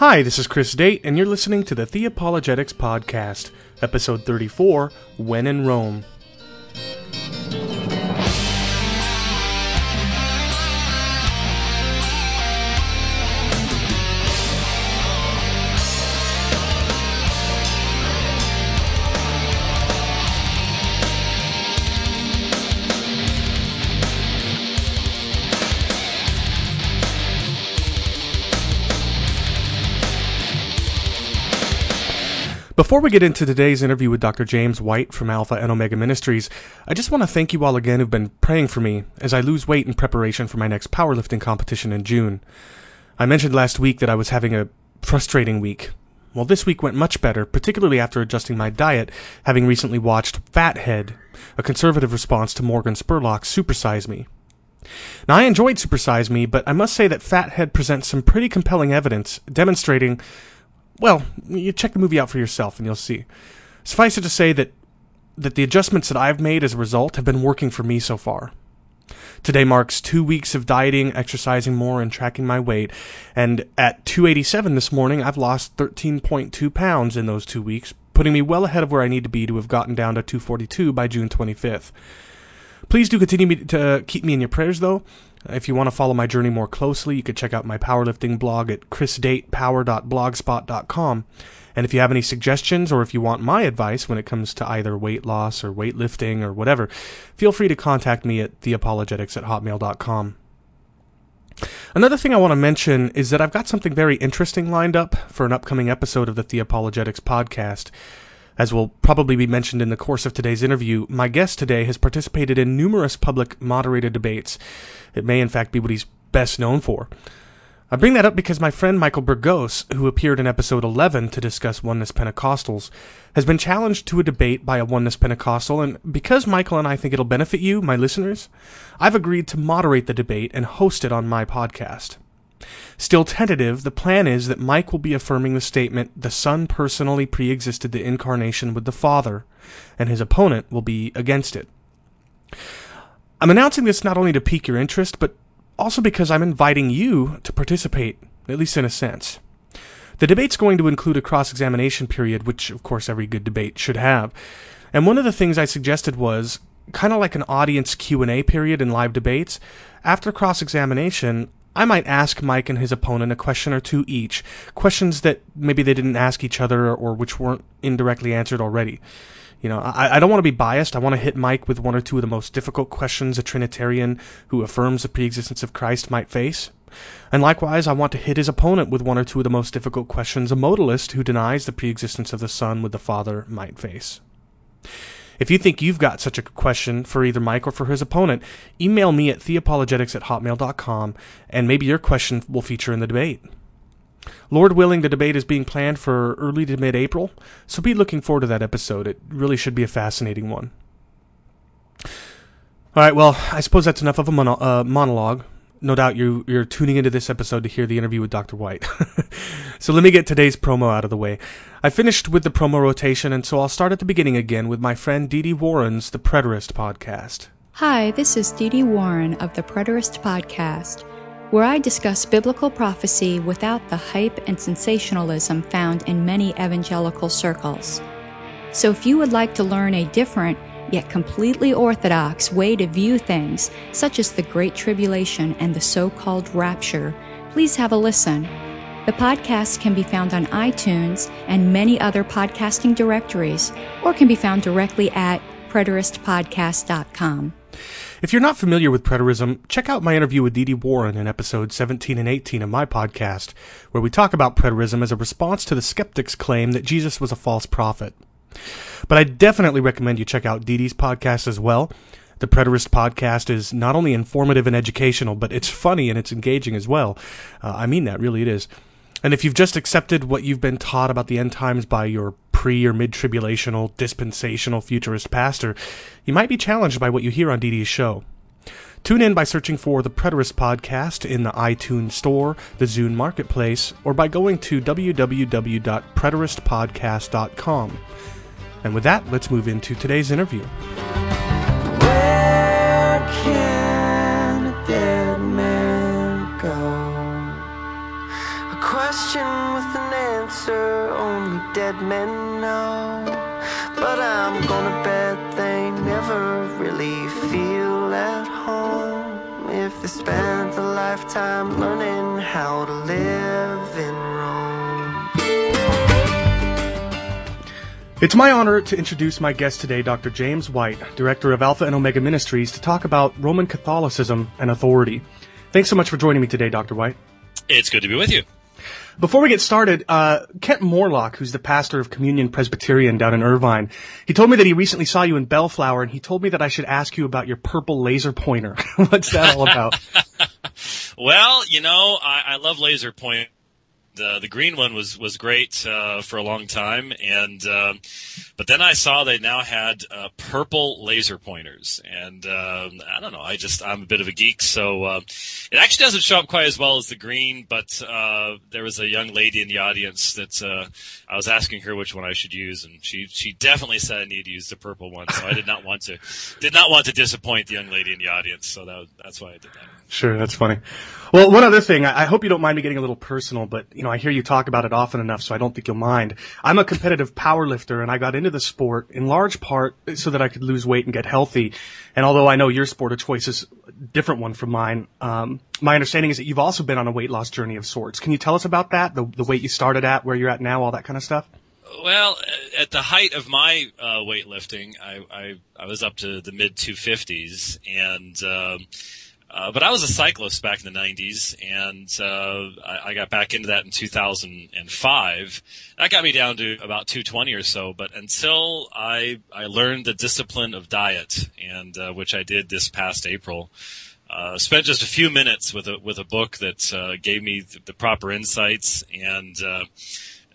Hi, this is Chris Date, and you're listening to the Theopologetics Podcast, episode 34 When in Rome. Before we get into today's interview with Dr. James White from Alpha and Omega Ministries, I just want to thank you all again who've been praying for me as I lose weight in preparation for my next powerlifting competition in June. I mentioned last week that I was having a frustrating week. Well, this week went much better, particularly after adjusting my diet, having recently watched Fathead, a conservative response to Morgan Spurlock's Supersize Me. Now, I enjoyed Supersize Me, but I must say that Fathead presents some pretty compelling evidence demonstrating well, you check the movie out for yourself and you'll see. Suffice it to say that that the adjustments that I've made as a result have been working for me so far. Today marks two weeks of dieting, exercising more, and tracking my weight. And at 287 this morning, I've lost 13.2 pounds in those two weeks, putting me well ahead of where I need to be to have gotten down to 242 by June 25th. Please do continue to uh, keep me in your prayers, though. If you want to follow my journey more closely, you could check out my powerlifting blog at chrisdatepower.blogspot.com. And if you have any suggestions or if you want my advice when it comes to either weight loss or weightlifting or whatever, feel free to contact me at theopologetics at hotmail.com. Another thing I want to mention is that I've got something very interesting lined up for an upcoming episode of the Theopologetics podcast. As will probably be mentioned in the course of today's interview, my guest today has participated in numerous public moderated debates. It may, in fact, be what he's best known for. I bring that up because my friend Michael Burgos, who appeared in episode 11 to discuss Oneness Pentecostals, has been challenged to a debate by a Oneness Pentecostal, and because Michael and I think it'll benefit you, my listeners, I've agreed to moderate the debate and host it on my podcast. Still tentative, the plan is that Mike will be affirming the statement, the Son personally pre existed the incarnation with the Father, and his opponent will be against it. I'm announcing this not only to pique your interest, but also because I'm inviting you to participate, at least in a sense. The debate's going to include a cross examination period, which, of course, every good debate should have. And one of the things I suggested was kind of like an audience Q&A period in live debates. After cross examination, I might ask Mike and his opponent a question or two each, questions that maybe they didn't ask each other or which weren't indirectly answered already. You know, I, I don't want to be biased. I want to hit Mike with one or two of the most difficult questions a Trinitarian who affirms the preexistence of Christ might face. And likewise, I want to hit his opponent with one or two of the most difficult questions a modalist who denies the preexistence of the Son with the Father might face. If you think you've got such a question for either Mike or for his opponent, email me at theopologetics at hotmail.com and maybe your question will feature in the debate. Lord willing, the debate is being planned for early to mid April, so be looking forward to that episode. It really should be a fascinating one. All right, well, I suppose that's enough of a mono- uh, monologue no doubt you, you're tuning into this episode to hear the interview with Dr. White. so let me get today's promo out of the way. I finished with the promo rotation, and so I'll start at the beginning again with my friend Dee Dee Warren's The Preterist Podcast. Hi, this is Dee Dee Warren of The Preterist Podcast, where I discuss biblical prophecy without the hype and sensationalism found in many evangelical circles. So if you would like to learn a different yet completely orthodox way to view things, such as the Great Tribulation and the so called Rapture, please have a listen. The podcast can be found on iTunes and many other podcasting directories, or can be found directly at preteristpodcast.com. If you're not familiar with preterism, check out my interview with Dee Dee Warren in episodes 17 and 18 of my podcast, where we talk about preterism as a response to the skeptic's claim that Jesus was a false prophet. But I definitely recommend you check out Dee Dee's podcast as well. The Preterist podcast is not only informative and educational, but it's funny and it's engaging as well. Uh, I mean that, really, it is. And if you've just accepted what you've been taught about the end times by your pre or mid tribulational, dispensational futurist pastor, you might be challenged by what you hear on Dee Dee's show. Tune in by searching for the Preterist Podcast in the iTunes Store, the Zune Marketplace, or by going to www.preteristpodcast.com. And with that, let's move into today's interview. Question with an answer, only dead men know. But I'm gonna bet they never really feel at home if they spent a lifetime learning It's my honor to introduce my guest today, Dr. James White, Director of Alpha and Omega Ministries, to talk about Roman Catholicism and authority. Thanks so much for joining me today, Dr. White. It's good to be with you. Before we get started, uh, Kent Morlock, who's the pastor of Communion Presbyterian down in Irvine, he told me that he recently saw you in Bellflower, and he told me that I should ask you about your purple laser pointer. What's that all about? well, you know, I, I love laser point the the green one was was great uh, for a long time, and uh, but then I saw they now had uh, purple laser pointers, and um, I don't know. I just I'm a bit of a geek, so uh, it actually doesn't show up quite as well as the green. But uh, there was a young lady in the audience that uh, I was asking her which one I should use, and she she definitely said I need to use the purple one. So I did not want to did not want to disappoint the young lady in the audience. So that that's why I did that. Sure, that's funny. Well, one other thing, I hope you don't mind me getting a little personal, but you know, I hear you talk about it often enough, so I don't think you'll mind. I'm a competitive power lifter, and I got into the sport in large part so that I could lose weight and get healthy. And although I know your sport of choice is a different one from mine, um, my understanding is that you've also been on a weight loss journey of sorts. Can you tell us about that? The, the weight you started at, where you're at now, all that kind of stuff? Well, at the height of my uh, weightlifting, I, I, I was up to the mid 250s, and um, uh, but I was a cyclist back in the 90s, and uh, I, I, got back into that in 2005. That got me down to about 220 or so. But until I I learned the discipline of diet, and uh, which I did this past April, uh, spent just a few minutes with a with a book that uh, gave me the, the, proper insights and.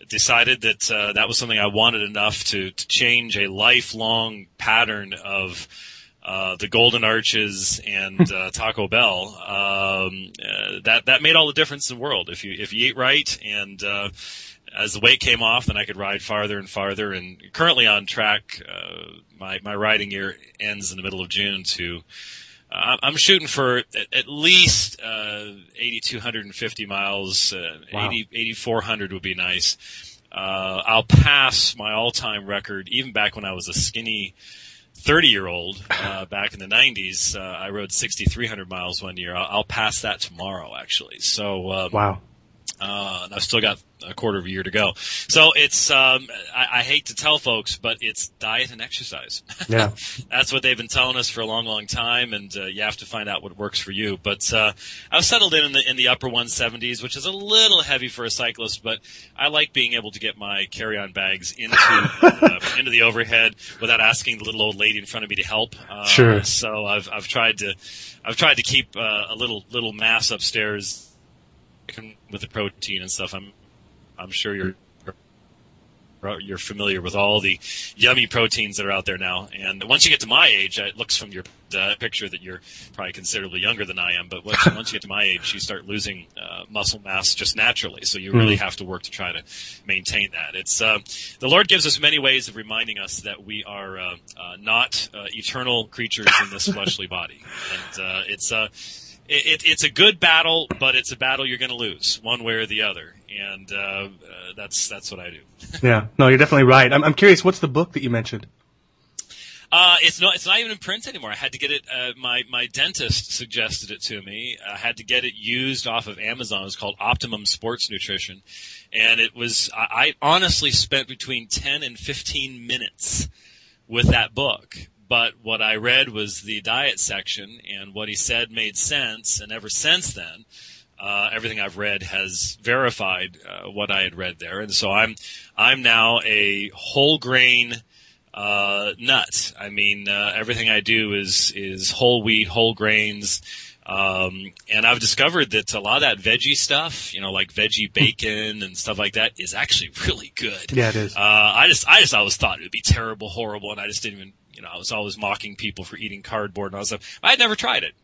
Decided that that was something I wanted enough to, to change a lifelong pattern of uh, the Golden Arches and uh, Taco Bell, um, uh, that that made all the difference in the world. If you if you eat right, and uh, as the weight came off, then I could ride farther and farther. And currently on track, uh, my my riding year ends in the middle of June. To I'm shooting for at, at least 8,250 miles. Wow. 80 8,400 would be nice. I'll pass my all-time record, even back when I was a skinny 30 year old uh, back in the 90s. Uh, I rode 6,300 miles one year. I'll, I'll, pass that tomorrow, actually. So um, wow. Uh, I've still got a quarter of a year to go. So it's, um, I, I, hate to tell folks, but it's diet and exercise. Yeah. That's what they've been telling us for a long, long time. And, uh, you have to find out what works for you. But, uh, I've settled in in the, in the upper 170s, which is a little heavy for a cyclist, but I like being able to get my carry-on bags into, uh, into the overhead without asking the little old lady in front of me to help. Uh, sure. So I've, I've tried to, I've tried to keep, uh, a little, little mass upstairs with the protein and stuff. I'm I'm sure you're you're familiar with all the yummy proteins that are out there now. And once you get to my age, it looks from your uh, picture that you're probably considerably younger than I am. But once, once you get to my age, you start losing uh, muscle mass just naturally. So you really mm. have to work to try to maintain that. It's uh, the Lord gives us many ways of reminding us that we are uh, uh, not uh, eternal creatures in this fleshly body, and it's it, it's a good battle, but it's a battle you're going to lose one way or the other, and uh, uh, that's that's what I do. yeah, no, you're definitely right. I'm, I'm curious, what's the book that you mentioned? Uh, it's not. It's not even in print anymore. I had to get it. Uh, my my dentist suggested it to me. I had to get it used off of Amazon. It's called Optimum Sports Nutrition, and it was. I, I honestly spent between ten and fifteen minutes with that book but what I read was the diet section, and what he said made sense. And ever since then, uh, everything I've read has verified uh, what I had read there. And so I'm I'm now a whole grain uh, nut. I mean, uh, everything I do is is whole wheat, whole grains. Um, and I've discovered that a lot of that veggie stuff, you know, like veggie bacon and stuff like that, is actually really good. Yeah, it is. Uh, I just, I just always thought it would be terrible, horrible, and I just didn't even you know, I was always mocking people for eating cardboard and all that stuff. I had never tried it.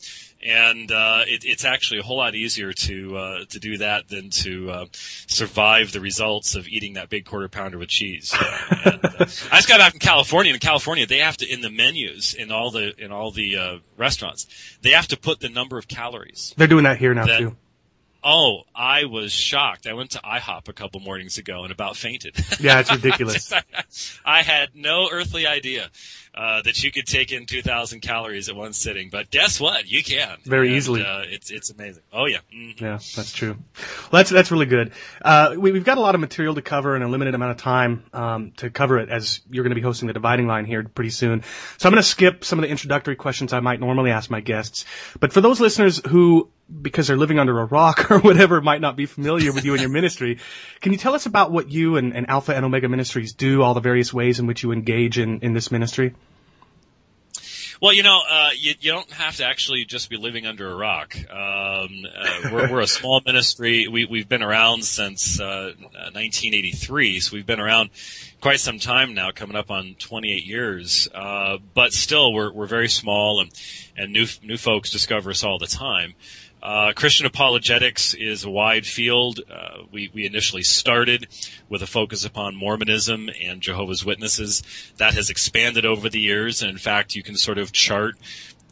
And, uh, it, it's actually a whole lot easier to, uh, to do that than to, uh, survive the results of eating that big quarter pounder with cheese. and, uh, I just got back from California. In California, they have to, in the menus, in all the, in all the, uh, restaurants, they have to put the number of calories. They're doing that here now that, too. Oh, I was shocked. I went to IHOP a couple mornings ago and about fainted. Yeah, it's ridiculous. I had no earthly idea uh, that you could take in 2,000 calories at one sitting, but guess what? You can very and, easily. Uh, it's it's amazing. Oh yeah, mm-hmm. yeah, that's true. Well, that's that's really good. Uh, we, have got a lot of material to cover in a limited amount of time um, to cover it, as you're going to be hosting the dividing line here pretty soon. So I'm going to skip some of the introductory questions I might normally ask my guests. But for those listeners who because they're living under a rock or whatever might not be familiar with you and your ministry. Can you tell us about what you and, and, Alpha and Omega Ministries do, all the various ways in which you engage in, in this ministry? Well, you know, uh, you, you, don't have to actually just be living under a rock. Um, uh, we're, we're, a small ministry. We, have been around since uh, 1983, so we've been around quite some time now, coming up on 28 years. Uh, but still, we're, we're very small, and, and new new folks discover us all the time. Uh, Christian apologetics is a wide field. Uh, we, we initially started with a focus upon Mormonism and Jehovah's Witnesses. That has expanded over the years, and in fact, you can sort of chart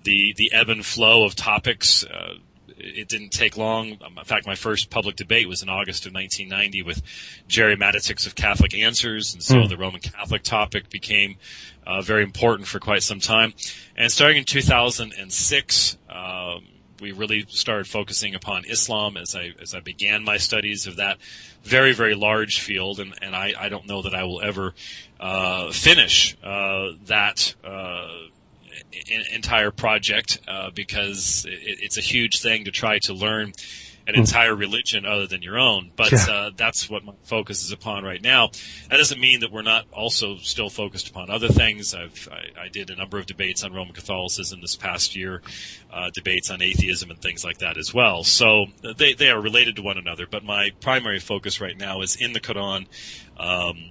the the ebb and flow of topics. Uh, it didn't take long. Um, in fact, my first public debate was in August of 1990 with Gerry Matatics of Catholic Answers, and so mm. the Roman Catholic topic became uh, very important for quite some time. And starting in 2006. Um, we really started focusing upon Islam as I as I began my studies of that very very large field, and and I, I don't know that I will ever uh, finish uh, that. Uh, entire project uh, because it, it's a huge thing to try to learn an hmm. entire religion other than your own. But yeah. uh, that's what my focus is upon right now. That doesn't mean that we're not also still focused upon other things. I've, I, I did a number of debates on Roman Catholicism this past year, uh, debates on atheism and things like that as well. So they, they are related to one another. But my primary focus right now is in the Quran. Um,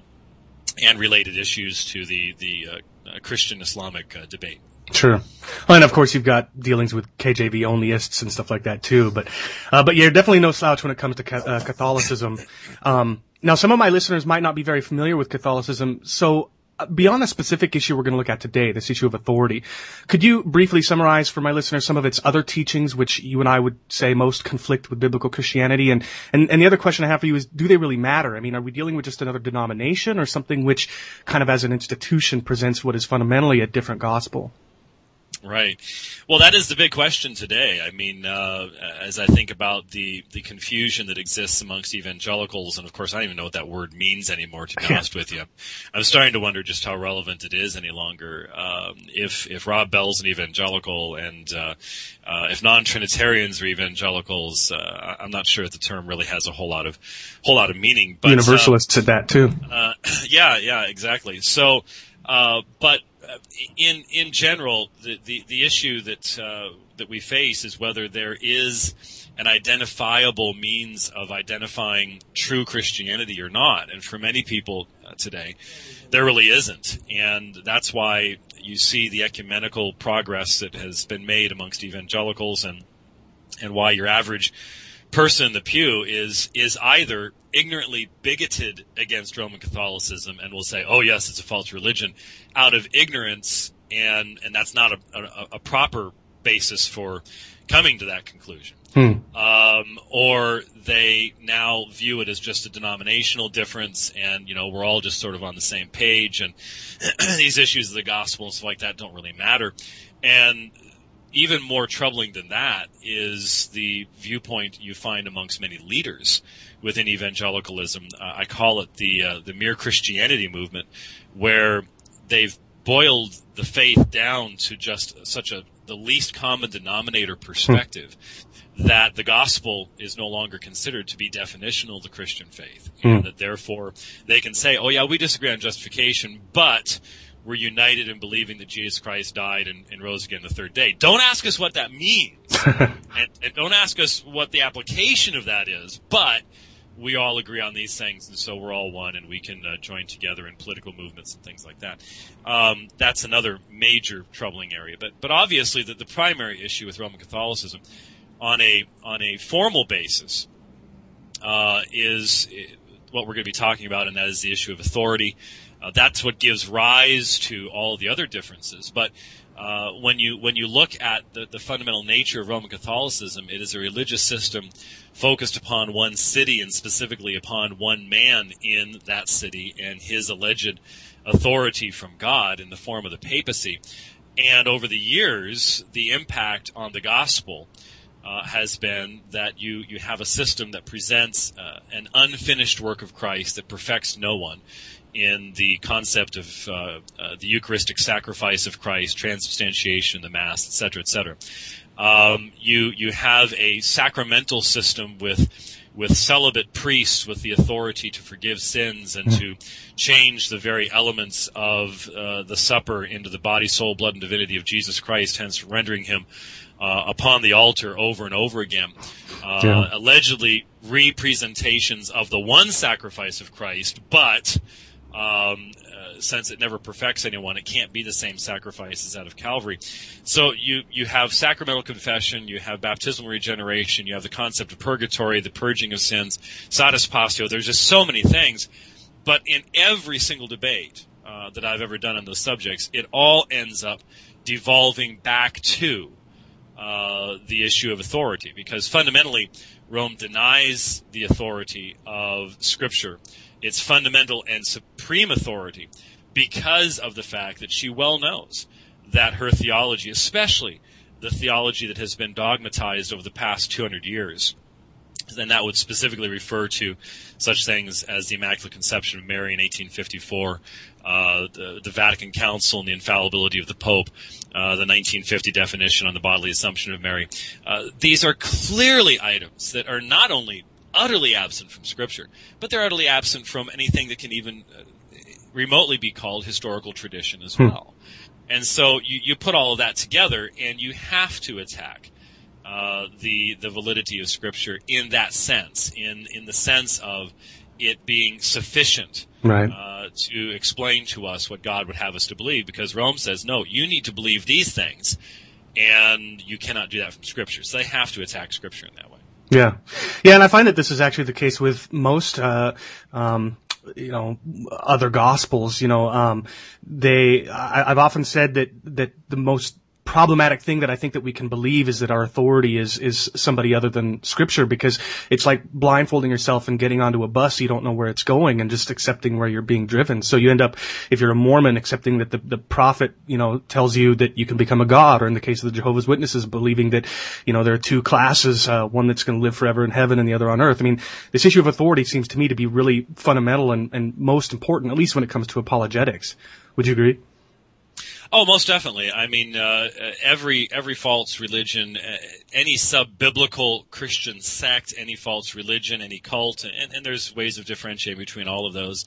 and related issues to the the uh, Christian Islamic uh, debate. Sure. Well, and of course you've got dealings with KJV onlyists and stuff like that too, but, uh, but you're definitely no slouch when it comes to ca- uh, Catholicism. Um, now some of my listeners might not be very familiar with Catholicism, so uh, beyond the specific issue we're going to look at today, this issue of authority, could you briefly summarize for my listeners some of its other teachings, which you and I would say most conflict with biblical Christianity? And, and, and the other question I have for you is, do they really matter? I mean, are we dealing with just another denomination or something which kind of as an institution presents what is fundamentally a different gospel? Right. Well, that is the big question today. I mean, uh, as I think about the, the confusion that exists amongst evangelicals, and of course, I don't even know what that word means anymore, to be honest with you. I'm starting to wonder just how relevant it is any longer. Um, if, if Rob Bell's an evangelical and, uh, uh, if non-Trinitarians are evangelicals, uh, I'm not sure if the term really has a whole lot of, whole lot of meaning. But, Universalists said that too. Uh, yeah, yeah, exactly. So, uh, but uh, in in general, the the, the issue that uh, that we face is whether there is an identifiable means of identifying true Christianity or not. And for many people uh, today, there really isn't. And that's why you see the ecumenical progress that has been made amongst evangelicals and and why your average person in the pew is is either ignorantly bigoted against Roman Catholicism and will say, "Oh yes, it's a false religion," out of ignorance, and and that's not a, a, a proper basis for coming to that conclusion. Hmm. Um, or they now view it as just a denominational difference, and you know we're all just sort of on the same page, and these issues of the gospel and stuff like that don't really matter. And even more troubling than that is the viewpoint you find amongst many leaders within evangelicalism. Uh, I call it the uh, the mere Christianity movement, where they've boiled the faith down to just such a the least common denominator perspective hmm. that the gospel is no longer considered to be definitional of the Christian faith, hmm. and that therefore they can say, "Oh yeah, we disagree on justification, but." we're united in believing that Jesus Christ died and, and rose again the third day. Don't ask us what that means. and, and, don't ask us what the application of that is, but we all agree on these things, and so we're all one, and we can uh, join together in political movements and things like that. Um, that's another major troubling area. But but obviously, the, the primary issue with Roman Catholicism, on a on a formal basis, uh, is uh, what we're going to be talking about, and that is the issue of authority. Uh, that's what gives rise to all the other differences. But uh, when you when you look at the, the fundamental nature of Roman Catholicism, it is a religious system focused upon one city and specifically upon one man in that city and his alleged authority from God in the form of the papacy. And over the years, the impact on the gospel uh, has been that you, you have a system that presents uh, an unfinished work of Christ that perfects no one in the concept of uh, uh, the Eucharistic sacrifice of Christ, transubstantiation, the Mass, etc., etc. Um, you you have a sacramental system with with celibate priests with the authority to forgive sins and to change the very elements of uh, the supper into the body, soul, blood, and divinity of Jesus Christ, hence rendering him uh, upon the altar over and over again. Uh, yeah. Allegedly, representations of the one sacrifice of Christ, but um, uh, since it never perfects anyone, it can't be the same sacrifice as that of Calvary. So you you have sacramental confession, you have baptismal regeneration, you have the concept of purgatory, the purging of sins, satispassio. There's just so many things, but in every single debate uh, that I've ever done on those subjects, it all ends up devolving back to uh, the issue of authority, because fundamentally, Rome denies the authority of Scripture its fundamental and supreme authority because of the fact that she well knows that her theology, especially the theology that has been dogmatized over the past 200 years, and that would specifically refer to such things as the Immaculate Conception of Mary in 1854, uh, the, the, Vatican Council and the infallibility of the Pope, uh, the 1950 definition on the bodily assumption of Mary. Uh, these are clearly items that are not only utterly absent from Scripture, but they're utterly absent from anything that can even uh, remotely be called historical tradition as hmm. well. And so you, you put all of that together, and you have to attack uh, the the validity of Scripture in that sense, in in the sense of it being sufficient right. uh, to explain to us what God would have us to believe. Because Rome says, no, you need to believe these things, and you cannot do that from Scripture. So they have to attack Scripture in that way. Yeah, yeah, and I find that this is actually the case with most, uh, um, you know, other gospels. You know, um, they. I, I've often said that that the most problematic thing that I think that we can believe is that our authority is is somebody other than Scripture because it's like blindfolding yourself and getting onto a bus you don't know where it's going and just accepting where you're being driven. So you end up, if you're a Mormon, accepting that the the prophet you know tells you that you can become a god, or in the case of the Jehovah's Witnesses, believing that you know there are two classes, uh, one that's going to live forever in heaven and the other on earth. I mean, this issue of authority seems to me to be really fundamental and, and most important, at least when it comes to apologetics. Would you agree? Oh, most definitely. I mean, uh, every every false religion, uh, any sub biblical Christian sect, any false religion, any cult, and, and, there's ways of differentiating between all of those.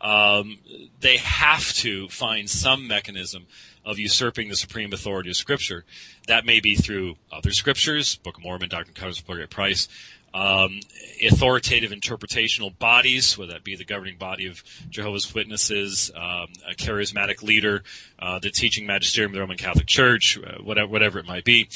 Um, they have to find some mechanism of usurping the supreme authority of Scripture. That may be through other scriptures, Book of Mormon, Doctrine and Covenants, Book Great Price, um, authoritative interpretational bodies, whether that be the governing body of Jehovah's Witnesses, um, a charismatic leader, uh, the teaching magisterium of the Roman Catholic Church, uh, whatever, whatever it might be.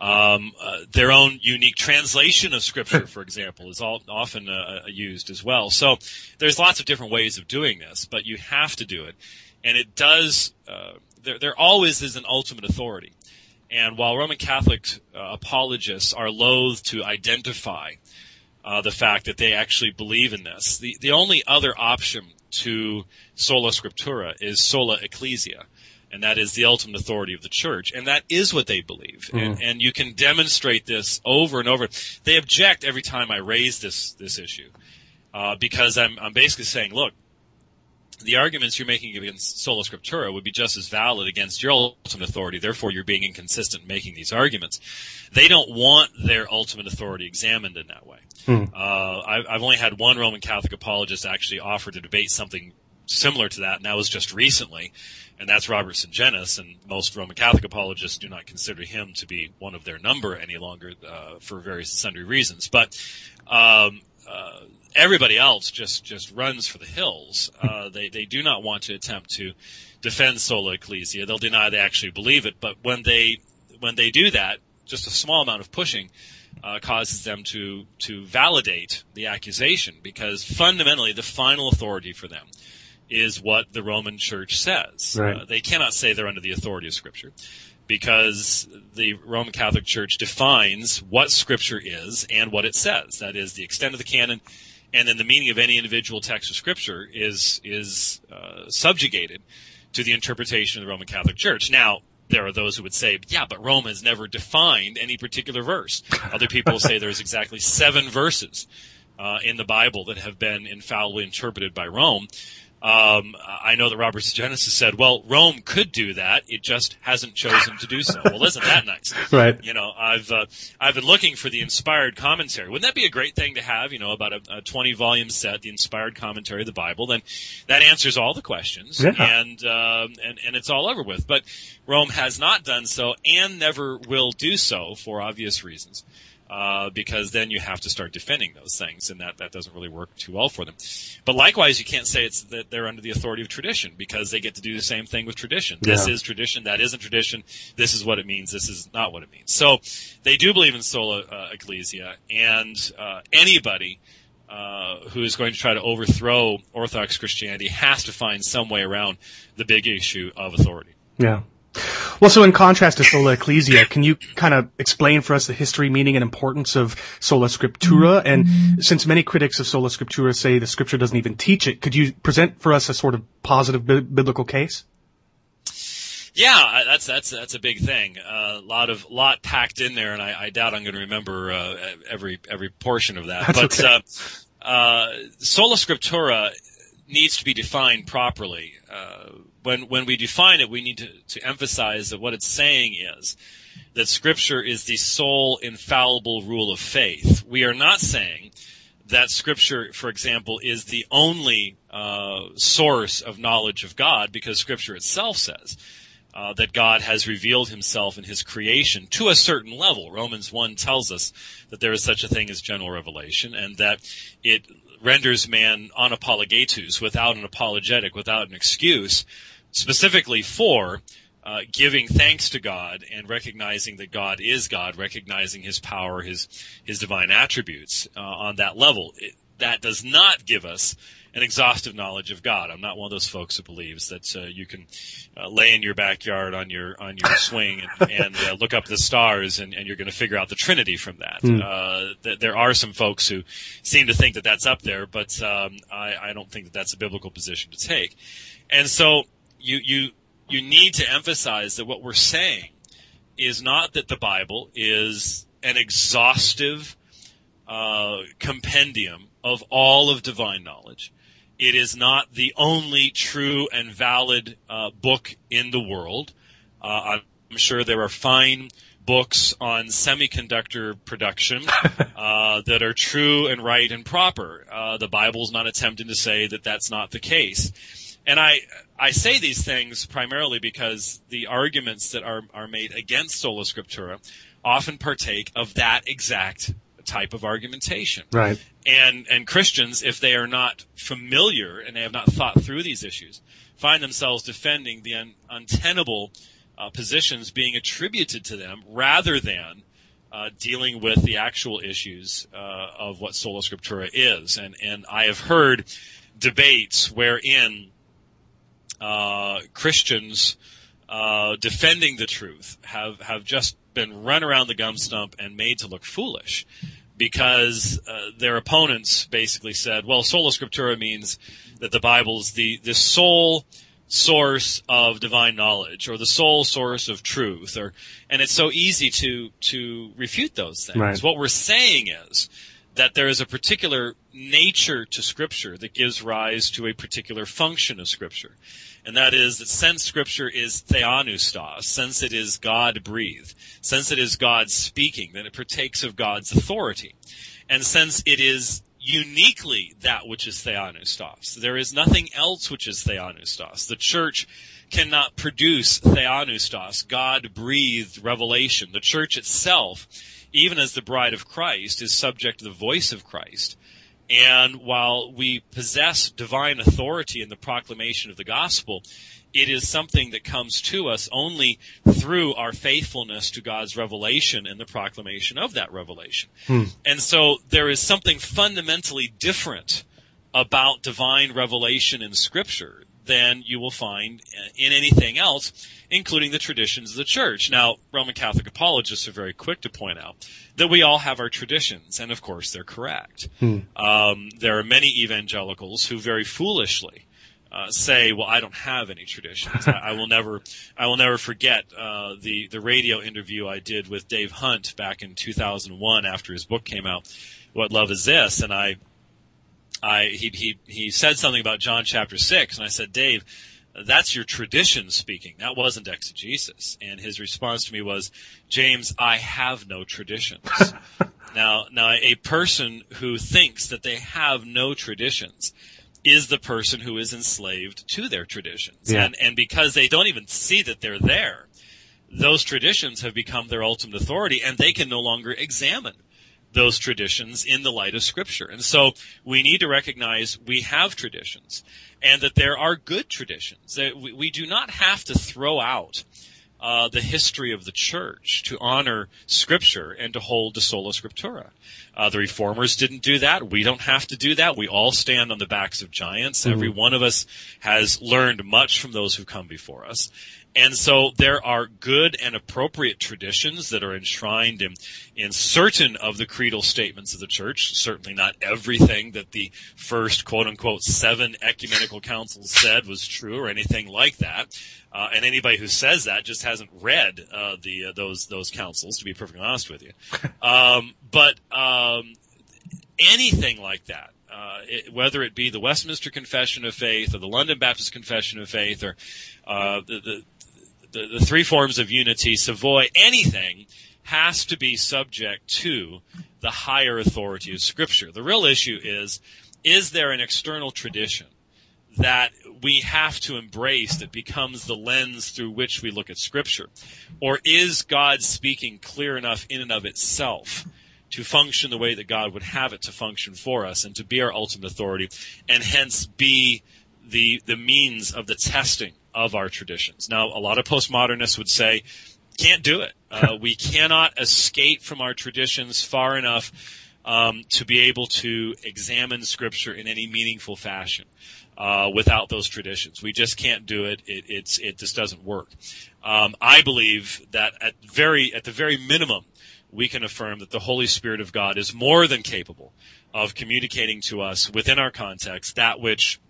Um, uh, their own unique translation of Scripture, for example, is all, often uh, uh, used as well. So there's lots of different ways of doing this, but you have to do it, and it does. Uh, there, there always is an ultimate authority. And while Roman Catholic uh, apologists are loath to identify uh, the fact that they actually believe in this, the, the only other option to sola scriptura is sola ecclesia. And that is the ultimate authority of the church. And that is what they believe. Mm. And, and you can demonstrate this over and over. They object every time I raise this, this issue. Uh, because I'm, I'm basically saying, look, the arguments you're making against sola scriptura would be just as valid against your ultimate authority. Therefore, you're being inconsistent making these arguments. They don't want their ultimate authority examined in that way. Hmm. Uh, I've, I've only had one Roman Catholic apologist actually offer to debate something similar to that, and that was just recently, and that's Robert Sungenis. And most Roman Catholic apologists do not consider him to be one of their number any longer uh, for various sundry reasons. But um, uh, everybody else just just runs for the hills. Uh, they they do not want to attempt to defend sola ecclesia. They'll deny they actually believe it. But when they when they do that, just a small amount of pushing uh, causes them to to validate the accusation because fundamentally the final authority for them is what the Roman Church says. Right. Uh, they cannot say they're under the authority of Scripture because the Roman Catholic Church defines what Scripture is and what it says. That is the extent of the canon, and then the meaning of any individual text of Scripture is is uh, subjugated to the interpretation of the Roman Catholic Church. Now, there are those who would say, yeah, but Rome has never defined any particular verse. Other people say there's exactly seven verses uh, in the Bible that have been infallibly interpreted by Rome. Um, I know that Robert Sungenis said, well, Rome could do that. It just hasn't chosen to do so. Well, isn't that nice? Right. You know, I've, uh, I've been looking for the inspired commentary. Wouldn't that be a great thing to have, you know, about a, a 20 volume set, the inspired commentary of the Bible? Then that answers all the questions Yeah. and, um, and, and it's all over with. But Rome has not done so and never will do so for obvious reasons. Uh, because then you have to start defending those things, and that, that doesn't really work too well for them. But likewise, you can't say it's that they're under the authority of tradition because they get to do the same thing with tradition. This is tradition, that isn't tradition. This is what it means. This is not what it means. So they do believe in sola uh, ecclesia, and uh, anybody uh, who is going to try to overthrow Orthodox Christianity has to find some way around the big issue of authority. Yeah. Well, so in contrast to sola ecclesia, can you kind of explain for us the history, meaning, and importance of sola scriptura? And since many critics of sola scriptura say the scripture doesn't even teach it, could you present for us a sort of positive bi- biblical case? Yeah, that's that's that's a big thing. A lot of lot packed in there, and I, I doubt I'm going to remember uh, every every portion of that. That's but okay. uh, uh, sola scriptura needs to be defined properly. Uh, when when we define it, we need to, to emphasize that what it's saying is that Scripture is the sole infallible rule of faith. We are not saying that Scripture, for example, is the only uh, source of knowledge of God, because Scripture itself says uh, that God has revealed Himself in His creation to a certain level. Romans one tells us that there is such a thing as general revelation, and that it renders man anapologetous, without an apologetic, without an excuse, specifically for uh, giving thanks to God and recognizing that God is God, recognizing His power, His His divine attributes uh, on that level. It, that does not give us an exhaustive knowledge of God. I'm not one of those folks who believes that uh, you can uh, lay in your backyard on your on your swing and, and uh, look up the stars and, and you're going to figure out the Trinity from that. Uh, th- there are some folks who seem to think that that's up there, but um, I, I don't think that that's a biblical position to take. And so you you you need to emphasize that what we're saying is not that the Bible is an exhaustive uh, compendium of all of divine knowledge. It is not the only true and valid uh, book in the world. Uh, I'm sure there are fine books on semiconductor production uh, that are true and right and proper. Uh, the Bible's not attempting to say that that's not the case. And I, I say these things primarily because the arguments that are, are made against sola scriptura often partake of that exact type of argumentation. Right. And and Christians, if they are not familiar and they have not thought through these issues, find themselves defending the un- untenable uh, positions being attributed to them rather than uh, dealing with the actual issues uh, of what sola scriptura is. And and I have heard debates wherein uh, Christians uh, defending the truth have have just been run around the gum stump and made to look foolish because uh, their opponents basically said, well, sola scriptura means that the Bible's the, the sole source of divine knowledge or the sole source of truth or and it's so easy to to refute those things. Right. What we're saying is that there is a particular nature to scripture that gives rise to a particular function of scripture. And that is that since scripture is theopneustos, since it is God breathed, since it is God speaking, then it partakes of God's authority. And since it is uniquely that which is theopneustos, there is nothing else which is theopneustos. The church cannot produce theopneustos, God breathed revelation. The church itself, even as the bride of Christ, is subject to the voice of Christ. And while we possess divine authority in the proclamation of the gospel, it is something that comes to us only through our faithfulness to God's revelation and the proclamation of that revelation. Hmm. And so there is something fundamentally different about divine revelation in Scripture than you will find in anything else, including the traditions of the church. Now, Roman Catholic apologists are very quick to point out that we all have our traditions, and of course they're correct. Hmm. Um, there are many evangelicals who very foolishly uh, say, "Well, I don't have any traditions. I, I, will never, I will never forget uh, the the radio interview I did with Dave Hunt back in 2001 after his book came out, What Love Is This?" And I I he he he said something about John chapter six, and I said, Dave, that's your tradition speaking. That wasn't exegesis. And his response to me was, James, I have no traditions. now, now a person who thinks that they have no traditions is the person who is enslaved to their traditions. Yeah. And, and because they don't even see that they're there, those traditions have become their ultimate authority and they can no longer examine those traditions in the light of scripture. And so we need to recognize we have traditions and that there are good traditions. That we, we do not have to throw out uh, the history of the church to honor scripture and to hold to sola scriptura. Uh, the reformers didn't do that. We don't have to do that. We all stand on the backs of giants. Mm-hmm. Every one of us has learned much from those who come before us. And so there are good and appropriate traditions that are enshrined in, in certain of the creedal statements of the church. Certainly not everything that the first quote unquote seven ecumenical councils said was true or anything like that. Uh, and anybody who says that just hasn't read uh, the uh, those those councils, to be perfectly honest with you. Um, but um, anything like that, uh, it, whether it be the Westminster Confession of Faith or the London Baptist Confession of Faith or uh, the, the, the, the three forms of unity, Savoy, anything has to be subject to the higher authority of Scripture. The real issue is, is there an external tradition that we have to embrace that becomes the lens through which we look at Scripture? Or is God speaking clear enough in and of itself to function the way that God would have it to function for us and to be our ultimate authority and hence be the, the means of the testing of our traditions. Now, a lot of postmodernists would say, can't do it. Uh, we cannot escape from our traditions far enough um, to be able to examine Scripture in any meaningful fashion. Uh, without those traditions, we just can't do it. It it's it just doesn't work. Um, I believe that at very at the very minimum, we can affirm that the Holy Spirit of God is more than capable of communicating to us within our context that which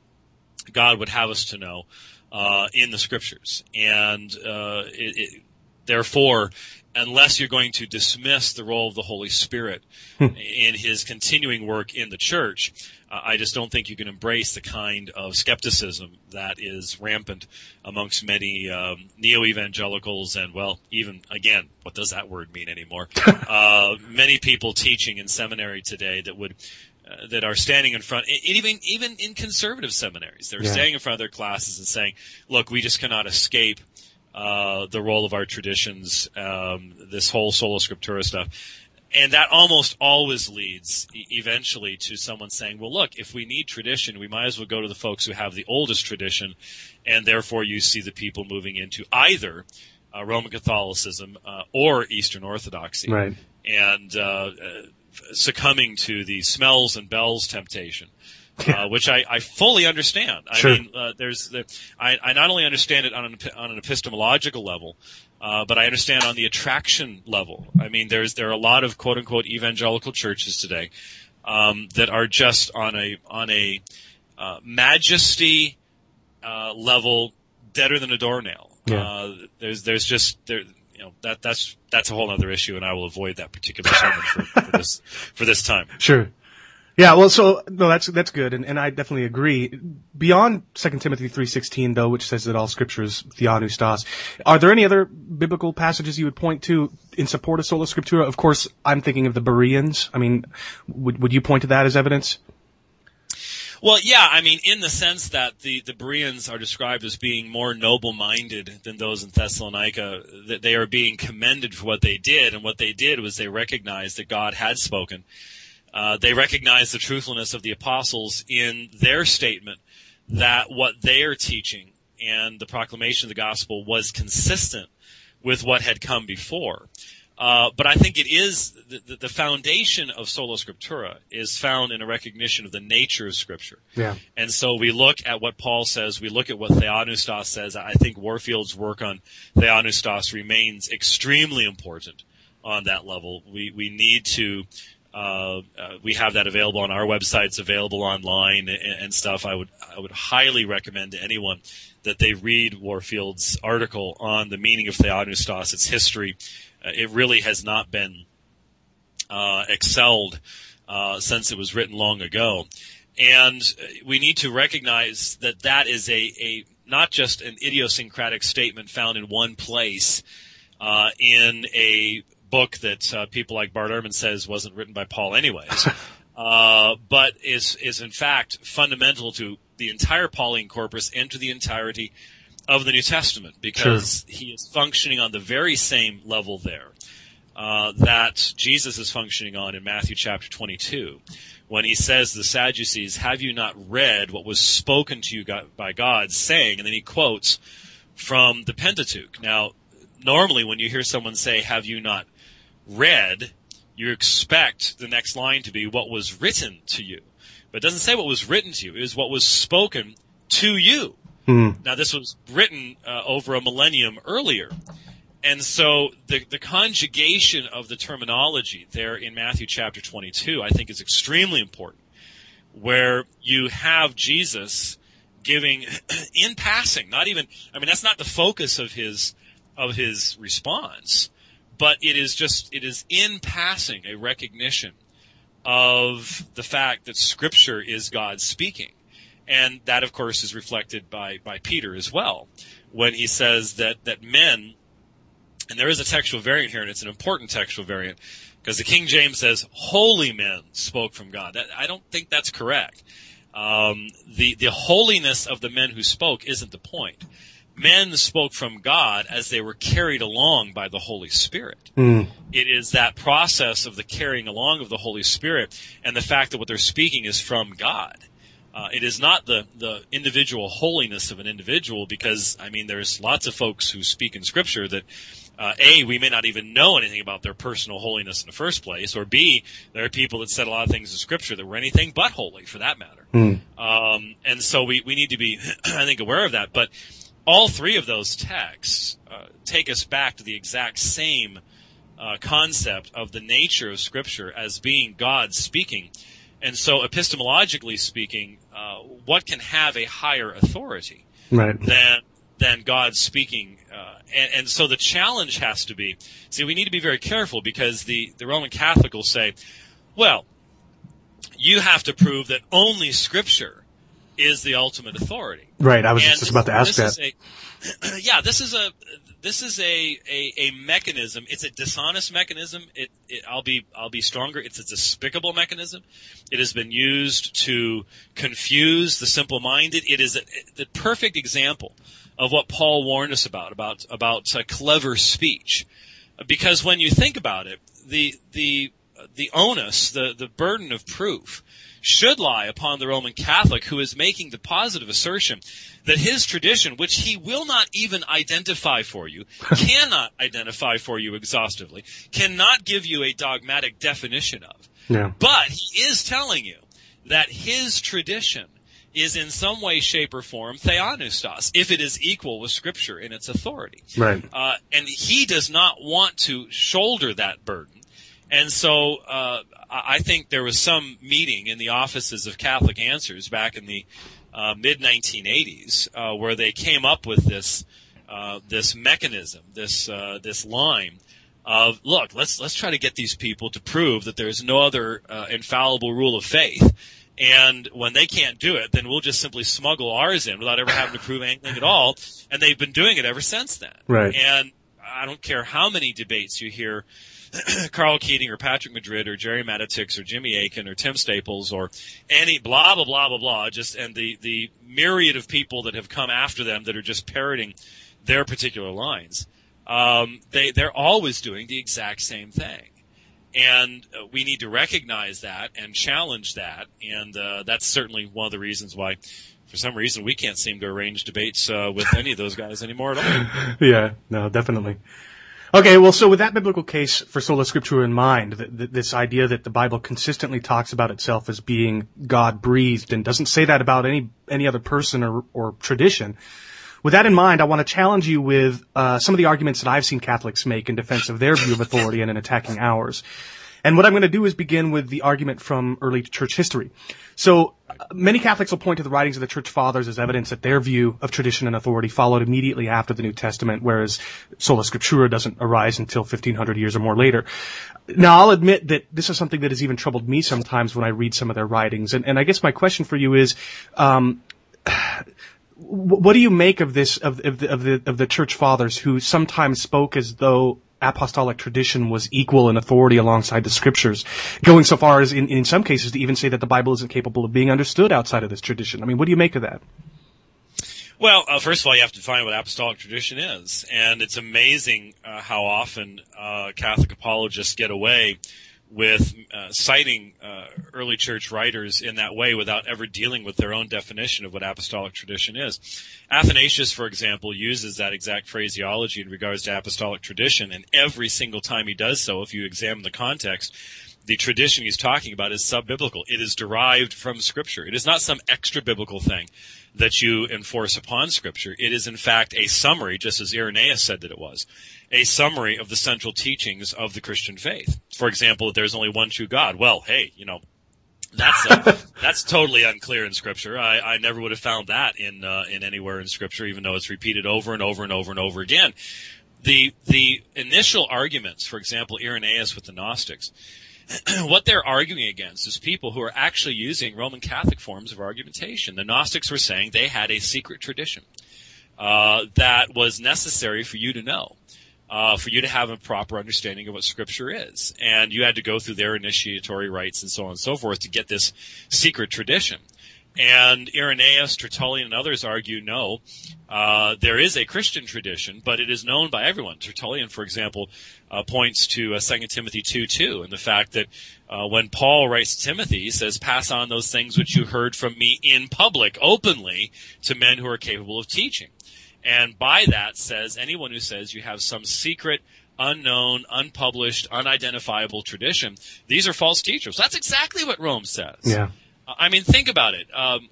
God would have us to know uh, in the scriptures, and uh, it, it, therefore, unless you're going to dismiss the role of the Holy Spirit hmm. in His continuing work in the church, uh, I just don't think you can embrace the kind of skepticism that is rampant amongst many um, neo-evangelicals and, well, even again, what does that word mean anymore? uh, many people teaching in seminary today that would uh, that are standing in front, even even in conservative seminaries, they're yeah. standing in front of their classes and saying, "Look, we just cannot escape uh, the role of our traditions, um, this whole sola scriptura stuff." And that almost always leads e- eventually to someone saying, "Well, look, if we need tradition, we might as well go to the folks who have the oldest tradition," and therefore you see the people moving into either uh, Roman Catholicism uh, or Eastern Orthodoxy. Right. And uh, succumbing to the smells and bells temptation. Uh, which I, I fully understand. I sure. mean, uh, there's the, I, I not only understand it on an, on an epistemological level, uh, but I understand on the attraction level. I mean, there's there are a lot of quote unquote evangelical churches today um, that are just on a on a uh, majesty uh, level deader than a doornail. Yeah. Uh, there's there's just there you know that that's that's a whole other issue, and I will avoid that particular sermon for, for this for this time. Sure. Yeah, well, so no, that's that's good, and, and I definitely agree. Beyond Second Timothy three sixteen, though, which says that all Scripture is theopneustos, are there any other biblical passages you would point to in support of sola scriptura? Of course, I'm thinking of the Bereans. I mean, would would you point to that as evidence? Well, yeah, I mean, in the sense that the, the Bereans are described as being more noble minded than those in Thessalonica, that they are being commended for what they did, and what they did was they recognized that God had spoken. Uh, they recognized the truthfulness of the apostles in their statement that what they are teaching and the proclamation of the gospel was consistent with what had come before. Uh, but I think it is the, the, foundation of sola scriptura is found in a recognition of the nature of Scripture. Yeah. And so we look at what Paul says. We look at what Theopneustos says. I think Warfield's work on Theopneustos remains extremely important on that level. We we need to. Uh, uh, we have that available on our websites, available online and, and stuff. I would I would highly recommend to anyone that they read Warfield's article on the meaning of Theopneustos, its history, it really has not been uh, excelled uh, since it was written long ago. And we need to recognize that that is a, a not just an idiosyncratic statement found in one place uh, in a book that uh, people like Bart Ehrman says wasn't written by Paul anyways, uh, but is is in fact fundamental to the entire Pauline corpus and to the entirety of the New Testament because sure. he is functioning on the very same level there uh, that Jesus is functioning on in Matthew chapter 22 when he says to the Sadducees, have you not read what was spoken to you by God saying, and then he quotes from the Pentateuch. Now, normally when you hear someone say, have you not read, you expect the next line to be what was written to you. But it doesn't say what was written to you, it is what was spoken to you. Mm. Now, this was written uh, over a millennium earlier. And so the, the conjugation of the terminology there in Matthew chapter 22, I think is extremely important, where you have Jesus giving in passing, not even, I mean, that's not the focus of his, of his response, but it is just, it is in passing a recognition of the fact that scripture is God speaking. And that, of course, is reflected by, by Peter as well, when he says that, that men, and there is a textual variant here, and it's an important textual variant, because the King James says, holy men spoke from God. That, I don't think that's correct. Um, the, the holiness of the men who spoke isn't the point. Men spoke from God as they were carried along by the Holy Spirit. Mm. It is that process of the carrying along of the Holy Spirit and the fact that what they're speaking is from God. Uh, it is not the, the individual holiness of an individual because, I mean, there's lots of folks who speak in scripture that, uh, A, we may not even know anything about their personal holiness in the first place, or B, there are people that said a lot of things in scripture that were anything but holy for that matter. Mm. Um, and so we, we need to be, I think, aware of that. But all three of those texts uh, take us back to the exact same uh, concept of the nature of scripture as being God speaking. And so, epistemologically speaking, uh, what can have a higher authority right. than than God speaking? Uh, and, and, so the challenge has to be: see, we need to be very careful because the the Roman Catholic will say, "Well, you have to prove that only Scripture is the ultimate authority." Right. I was and just about to ask that. A, yeah, this is a this is a, a, a, mechanism. It's a dishonest mechanism. It, it, I'll be I'll be stronger. It's a despicable mechanism. It has been used to confuse the simple-minded. It is a, the perfect example of what Paul warned us about about about uh, clever speech, because when you think about it, the the the onus, the the burden of proof should lie upon the Roman Catholic who is making the positive assertion that his tradition, which he will not even identify for you, cannot identify for you exhaustively, cannot give you a dogmatic definition of. Yeah. But he is telling you that his tradition is in some way, shape, or form theopneustos, if it is equal with Scripture in its authority. Right. Uh, and he does not want to shoulder that burden. And so uh, I think there was some meeting in the offices of Catholic Answers back in the uh, mid 1980s uh, where they came up with this uh, this mechanism, this uh, this line of look, let's let's try to get these people to prove that there's no other uh, infallible rule of faith. And when they can't do it, then we'll just simply smuggle ours in without ever having to prove anything at all. And they've been doing it ever since then. Right. And I don't care how many debates you hear Karl Keating or Patrick Madrid or Gerry Matatics or Jimmy Akin or Tim Staples or any blah blah blah blah blah. Just and the the myriad of people that have come after them that are just parroting their particular lines. Um, they they're always doing the exact same thing, and uh, we need to recognize that and challenge that. And uh, that's certainly one of the reasons why. For some reason, we can't seem to arrange debates uh, with any of those guys anymore at all. yeah, no, definitely. Okay, well, so with that biblical case for sola scriptura in mind, th- th- this idea that the Bible consistently talks about itself as being God breathed and doesn't say that about any any other person or, or tradition. With that in mind, I want to challenge you with uh, some of the arguments that I've seen Catholics make in defense of their view of authority and in attacking ours. And what I'm going to do is begin with the argument from early church history. So many Catholics will point to the writings of the church fathers as evidence that their view of tradition and authority followed immediately after the New Testament, whereas sola scriptura doesn't arise until 1500 years or more later. Now, I'll admit that this is something that has even troubled me sometimes when I read some of their writings. And, and I guess my question for you is, um, what do you make of this of, of, the, of the of the church fathers who sometimes spoke as though apostolic tradition was equal in authority alongside the scriptures, going so far as in, in some cases to even say that the Bible isn't capable of being understood outside of this tradition. I mean, what do you make of that? Well, uh, first of all, you have to define what apostolic tradition is, and it's amazing uh, how often uh, Catholic apologists get away with uh, citing uh, early church writers in that way without ever dealing with their own definition of what apostolic tradition is. Athanasius, for example, uses that exact phraseology in regards to apostolic tradition, and every single time he does so, if you examine the context, the tradition he's talking about is sub-biblical. It is derived from Scripture. It is not some extra biblical thing that you enforce upon Scripture. It is, in fact, a summary, just as Irenaeus said that it was a summary of the central teachings of the Christian faith. For example, that there's only one true God. Well, hey, you know, that's uh, that's totally unclear in Scripture. I, I never would have found that in uh, in anywhere in Scripture, even though it's repeated over and over and over and over again. The the initial arguments, for example, Irenaeus with the Gnostics, what they're arguing against is people who are actually using Roman Catholic forms of argumentation. The Gnostics were saying they had a secret tradition uh, that was necessary for you to know uh, for you to have a proper understanding of what Scripture is. And you had to go through their initiatory rites and so on and so forth to get this secret tradition. And Irenaeus, Tertullian, and others argue no, uh, there is a Christian tradition, but it is known by everyone. Tertullian, for example, uh, points to uh, 2 Timothy 2 2 and the fact that uh, when Paul writes to Timothy, he says, Pass on those things which you heard from me in public, openly, to men who are capable of teaching. And by that says anyone who says you have some secret, unknown, unpublished, unidentifiable tradition, these are false teachers. That's exactly what Rome says. Yeah. I mean, think about it. Um,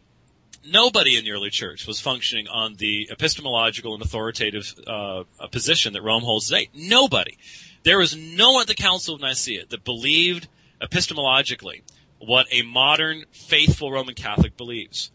nobody in the early church was functioning on the epistemological and authoritative uh, position that Rome holds today. Nobody. There was no one at the Council of Nicaea that believed epistemologically what a modern faithful Roman Catholic believes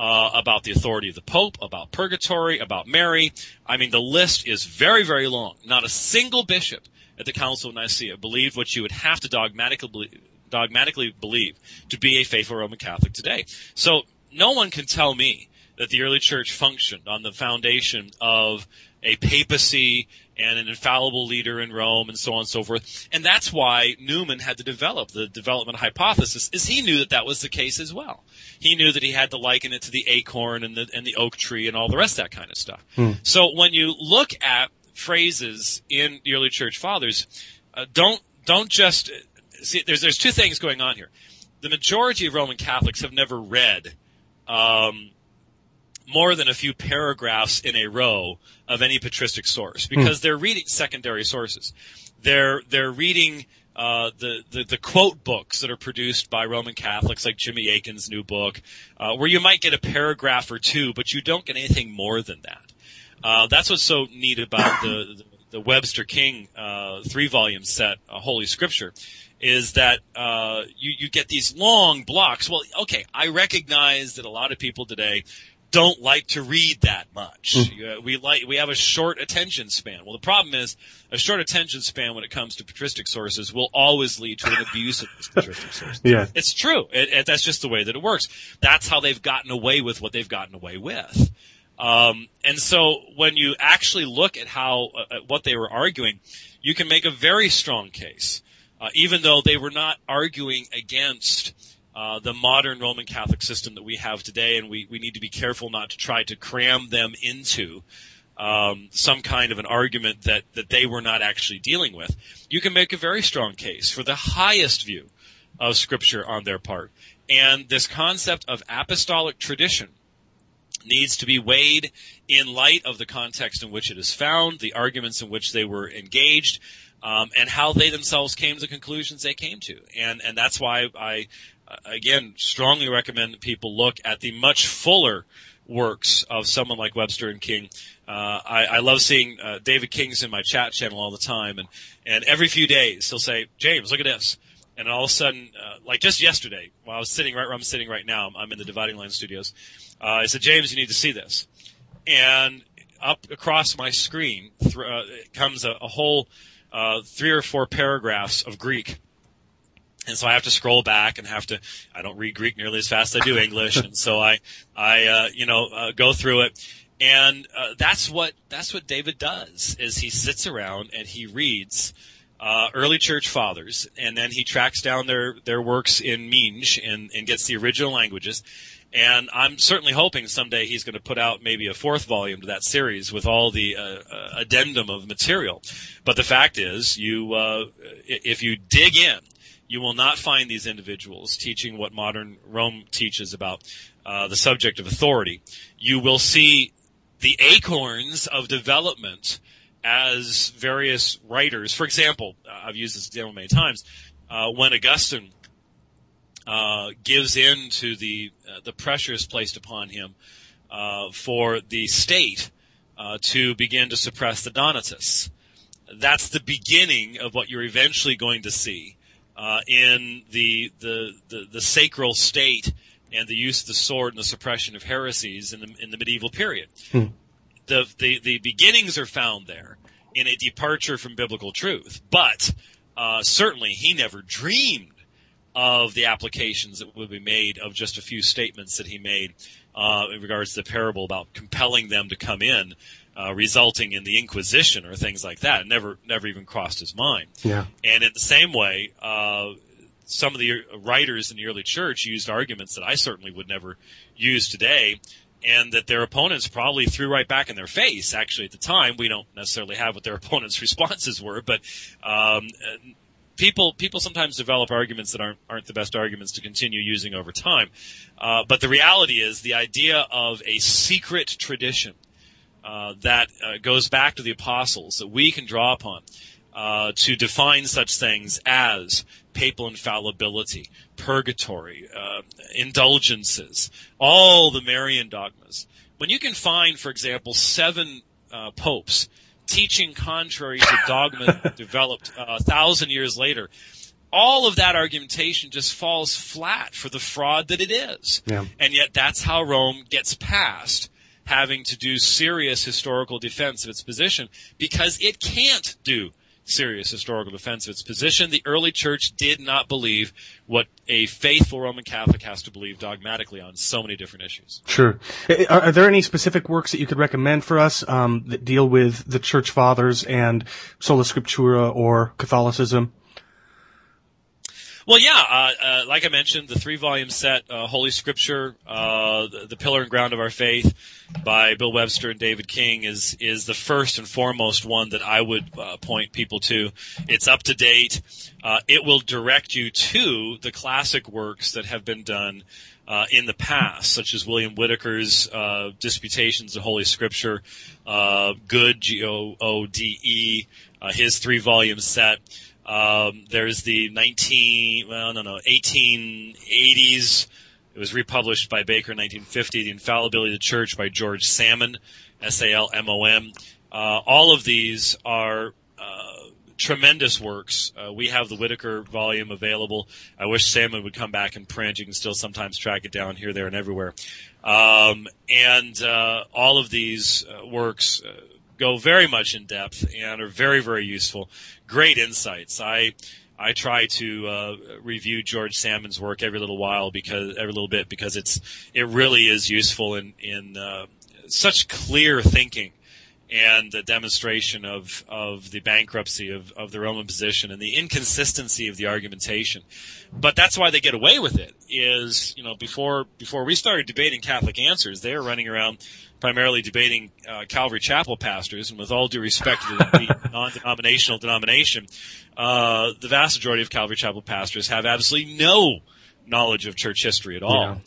uh, about the authority of the Pope, about purgatory, about Mary. I mean, the list is very, very long. Not a single bishop at the Council of Nicaea believed what you would have to dogmatically, dogmatically believe to be a faithful Roman Catholic today. So no one can tell me that the early church functioned on the foundation of a papacy and an infallible leader in Rome and so on and so forth. And that's why Newman had to develop the development hypothesis is he knew that that was the case as well. He knew that he had to liken it to the acorn and the, and the oak tree and all the rest of that kind of stuff. Hmm. So when you look at phrases in the early church fathers, uh, don't, don't just see, there's, there's two things going on here. The majority of Roman Catholics have never read, um, more than a few paragraphs in a row of any patristic source because hmm. they're reading secondary sources. They're they're reading uh, the, the, the quote books that are produced by Roman Catholics, like Jimmy Akin's new book, uh, where you might get a paragraph or two, but you don't get anything more than that. Uh, that's what's so neat about the the, the Webster King uh, three volume set, Holy Scripture, is that uh, you you get these long blocks. Well, okay, I recognize that a lot of people today don't like to read that much. Mm. We like we have a short attention span. Well, the problem is a short attention span when it comes to patristic sources will always lead to an abuse of patristic sources. yeah, it's true. It, it, that's just the way that it works. That's how they've gotten away with what they've gotten away with. Um, and so when you actually look at how uh, at what they were arguing, you can make a very strong case, uh, even though they were not arguing against uh, the modern Roman Catholic system that we have today, and we, we need to be careful not to try to cram them into um, some kind of an argument that, that they were not actually dealing with. You can make a very strong case for the highest view of Scripture on their part. And this concept of apostolic tradition needs to be weighed in light of the context in which it is found, the arguments in which they were engaged, um, and how they themselves came to the conclusions they came to. And and that's why I again strongly recommend that people look at the much fuller works of someone like Webster and King. Uh, I, I, love seeing uh, David King's in my chat channel all the time, and and every few days he'll say, "James, look at this." And all of a sudden, uh, like just yesterday, while I was sitting right where I'm sitting right now, I'm in the Dividing Line Studios. Uh, I said, James, you need to see this. And up across my screen th- uh, comes a, a whole uh, three or four paragraphs of Greek. And so I have to scroll back and have to, I don't read Greek nearly as fast as I do English. and so I, I, uh, you know, uh, go through it. And, uh, that's what, that's what David does is he sits around and he reads, uh, early church fathers, and then he tracks down their, their works in Migne and, and gets the original languages. And I'm certainly hoping someday he's going to put out maybe a fourth volume to that series with all the uh, uh, addendum of material. But the fact is, you uh, if you dig in, you will not find these individuals teaching what modern Rome teaches about uh, the subject of authority. You will see the acorns of development as various writers. For example, I've used this example many times. Uh, when Augustine uh, gives in to the uh, the pressures placed upon him uh, for the state uh, to begin to suppress the Donatists. That's the beginning of what you're eventually going to see uh, in the, the, the the sacral state and the use of the sword and the suppression of heresies in the in the medieval period. Hmm. The, the the beginnings are found there in a departure from biblical truth, but certainly he never dreamed of the applications that would be made of just a few statements that he made uh, in regards to the parable about compelling them to come in, uh, resulting in the Inquisition or things like that. Never, never even crossed his mind. Yeah. And in the same way, uh, some of the writers in the early church used arguments that I certainly would never use today. And that their opponents probably threw right back in their face. Actually, at the time, we don't necessarily have what their opponents' responses were, but um, people people sometimes develop arguments that aren't aren't the best arguments to continue using over time. Uh, but the reality is the idea of a secret tradition uh, that uh, goes back to the apostles that we can draw upon uh, to define such things as papal infallibility, purgatory, uh, indulgences, all the Marian dogmas. When you can find, for example, seven uh, popes teaching contrary to dogma developed uh, a thousand years later. All of that argumentation just falls flat for the fraud that it is. Yeah. And yet that's how Rome gets past having to do serious historical defense of its position because it can't do serious historical defense of its position. The early church did not believe what a faithful Roman Catholic has to believe dogmatically on so many different issues. Sure. Are, are there any specific works that you could recommend for us um, that deal with the church fathers and sola scriptura or Catholicism? Well, yeah, uh, uh, like I mentioned, the three volume set, uh, Holy Scripture, uh, the, the, Pillar and Ground of Our Faith by Bill Webster and David King is, is the first and foremost one that I would uh, point people to. It's up to date. Uh, it will direct you to the classic works that have been done in the past, such as William Whitaker's Disputations of Holy Scripture, Goode, G-O-O-D-E, his three volume set. Um, there's the 19, well, no, no, 1880s. It was republished by Baker in 1950. The Infallibility of the Church by George Salmon, S-A-L-M-O-M. Uh, all of these are uh, tremendous works. Uh, we have the Whitaker volume available. I wish Salmon would come back and print. You can still sometimes track it down here, there, and everywhere. Um, and uh, all of these uh, works uh, go very much in depth and are very, very useful. Great insights. I, I try to uh, review George Salmon's work every little while because every little bit because it's it really is useful in in uh, such clear thinking and the demonstration of of the bankruptcy of of the Roman position and the inconsistency of the argumentation. But that's why they get away with it. Is you know before before we started debating Catholic answers, they were running around primarily debating uh, Calvary Chapel pastors, and with all due respect to the non-denominational denomination, uh, the vast majority of Calvary Chapel pastors have absolutely no knowledge of church history at all.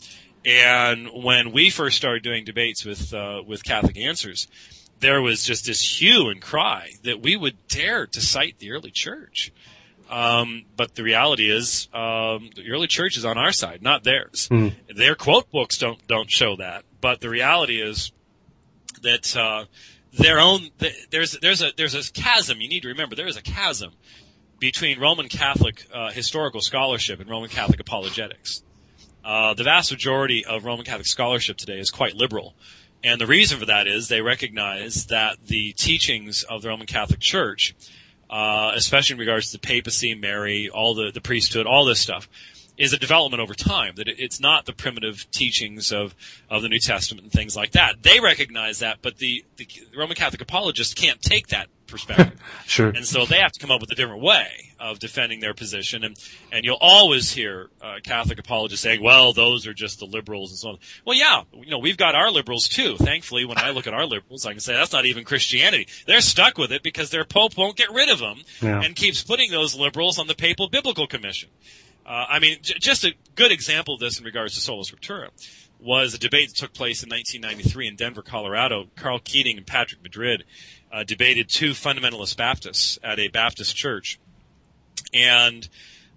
And when we first started doing debates with uh, with Catholic Answers, there was just this hue and cry that we would dare to cite the early church. Um, but the reality is, um, the early church is on our side, not theirs. Mm. Their quote books don't don't show that. But the reality is that uh, their own there's there's a there's a chasm. You need to remember there is a chasm between Roman Catholic uh, historical scholarship and Roman Catholic apologetics. Uh, the vast majority of Roman Catholic scholarship today is quite liberal. And the reason for that is they recognize that the teachings of the Roman Catholic Church, uh, especially in regards to the papacy, Mary, all the, the priesthood, all this stuff, is a development over time. That it's not the primitive teachings of, of the New Testament and things like that. They recognize that, but the, the Roman Catholic apologists can't take that perspective. sure. And so they have to come up with a different way of defending their position. And, and you'll always hear uh, Catholic apologists saying, well, those are just the liberals and so on. Well, yeah, you know, we've got our liberals too. Thankfully, when I look at our liberals, I can say that's not even Christianity. They're stuck with it because their pope won't get rid of them Yeah. and keeps putting those liberals on the papal biblical commission. Uh, I mean, j- just a good example of this in regards to Sola Scriptura was a debate that took place in 1993 in Denver, Colorado. Karl Keating and Patrick Madrid uh, debated two fundamentalist Baptists at a Baptist church, and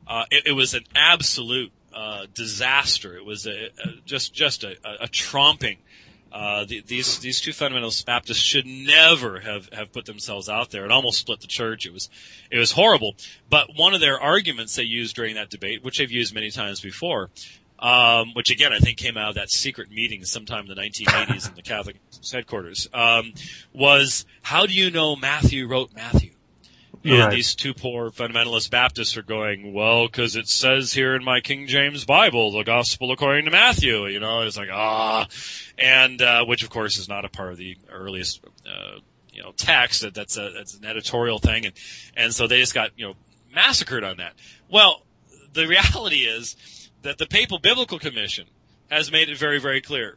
uh, it, it was an absolute uh, disaster. It was a, a just just a, a, a tromping. Uh, the, these these two fundamentalist Baptists should never have, have put themselves out there. It almost split the church. It was it was horrible. But one of their arguments they used during that debate, which they've used many times before, um, which again I think came out of that secret meeting sometime in the 1980s in the Catholic headquarters, um, was how do you know Matthew wrote Matthew? And Right. these two poor fundamentalist Baptists are going, well, because it says here in my King James Bible, the Gospel according to Matthew. You know, it's like ah, and uh, which of course is not a part of the earliest, uh, you know, text. That that's a that's an editorial thing, and and so they just got you know massacred on that. Well, the reality is that the Papal Biblical Commission has made it very very clear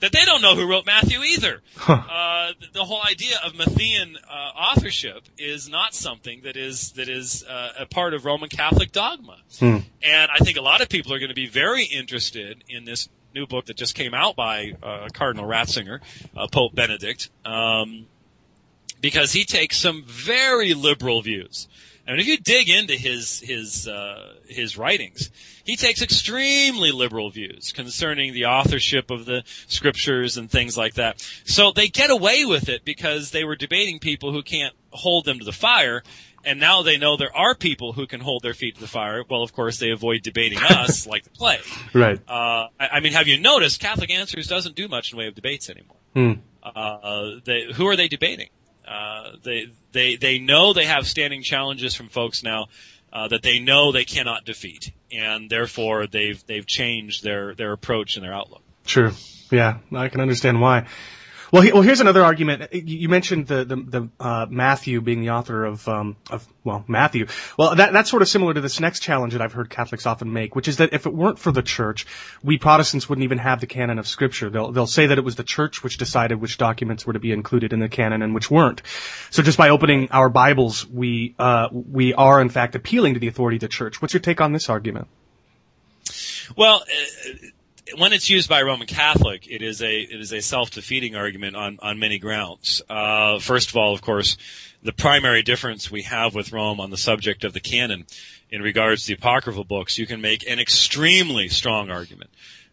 that they don't know who wrote Matthew either. Uh, the, the whole idea of Matthean uh, authorship is not something that is that is uh, a part of Roman Catholic dogma. Hmm. And I think a lot of people are going to be very interested in this new book that just came out by uh, Cardinal Ratzinger, uh, Pope Benedict, um, because he takes some very liberal views. I mean, if you dig into his his uh, his writings, he takes extremely liberal views concerning the authorship of the scriptures and things like that. So they get away with it because they were debating people who can't hold them to the fire, and now they know there are people who can hold their feet to the fire. Well, of course, they avoid debating us like the plague. Right. Uh, I, I mean, have you noticed Catholic Answers doesn't do much in the way of debates anymore? Hmm. Uh, they, who are they debating? Uh, they they they know they have standing challenges from folks now uh, that they know they cannot defeat, and therefore they've they've changed their their approach and their outlook. Sure. Yeah, I can understand why. Well, he, well, here's another argument. You mentioned the the, the uh, Matthew being the author of um, of well Matthew. Well, that that's sort of similar to this next challenge that I've heard Catholics often make, which is that if it weren't for the Church, we Protestants wouldn't even have the canon of Scripture. They'll they'll say that it was the Church which decided which documents were to be included in the canon and which weren't. So just by opening our Bibles, we uh, we are in fact appealing to the authority of the Church. What's your take on this argument? Well, uh, when it's used by a Roman Catholic, it is a it is a self defeating argument on on many grounds. Uh, first of all, of course, the primary difference we have with Rome on the subject of the canon, in regards to the apocryphal books, you can make an extremely strong argument.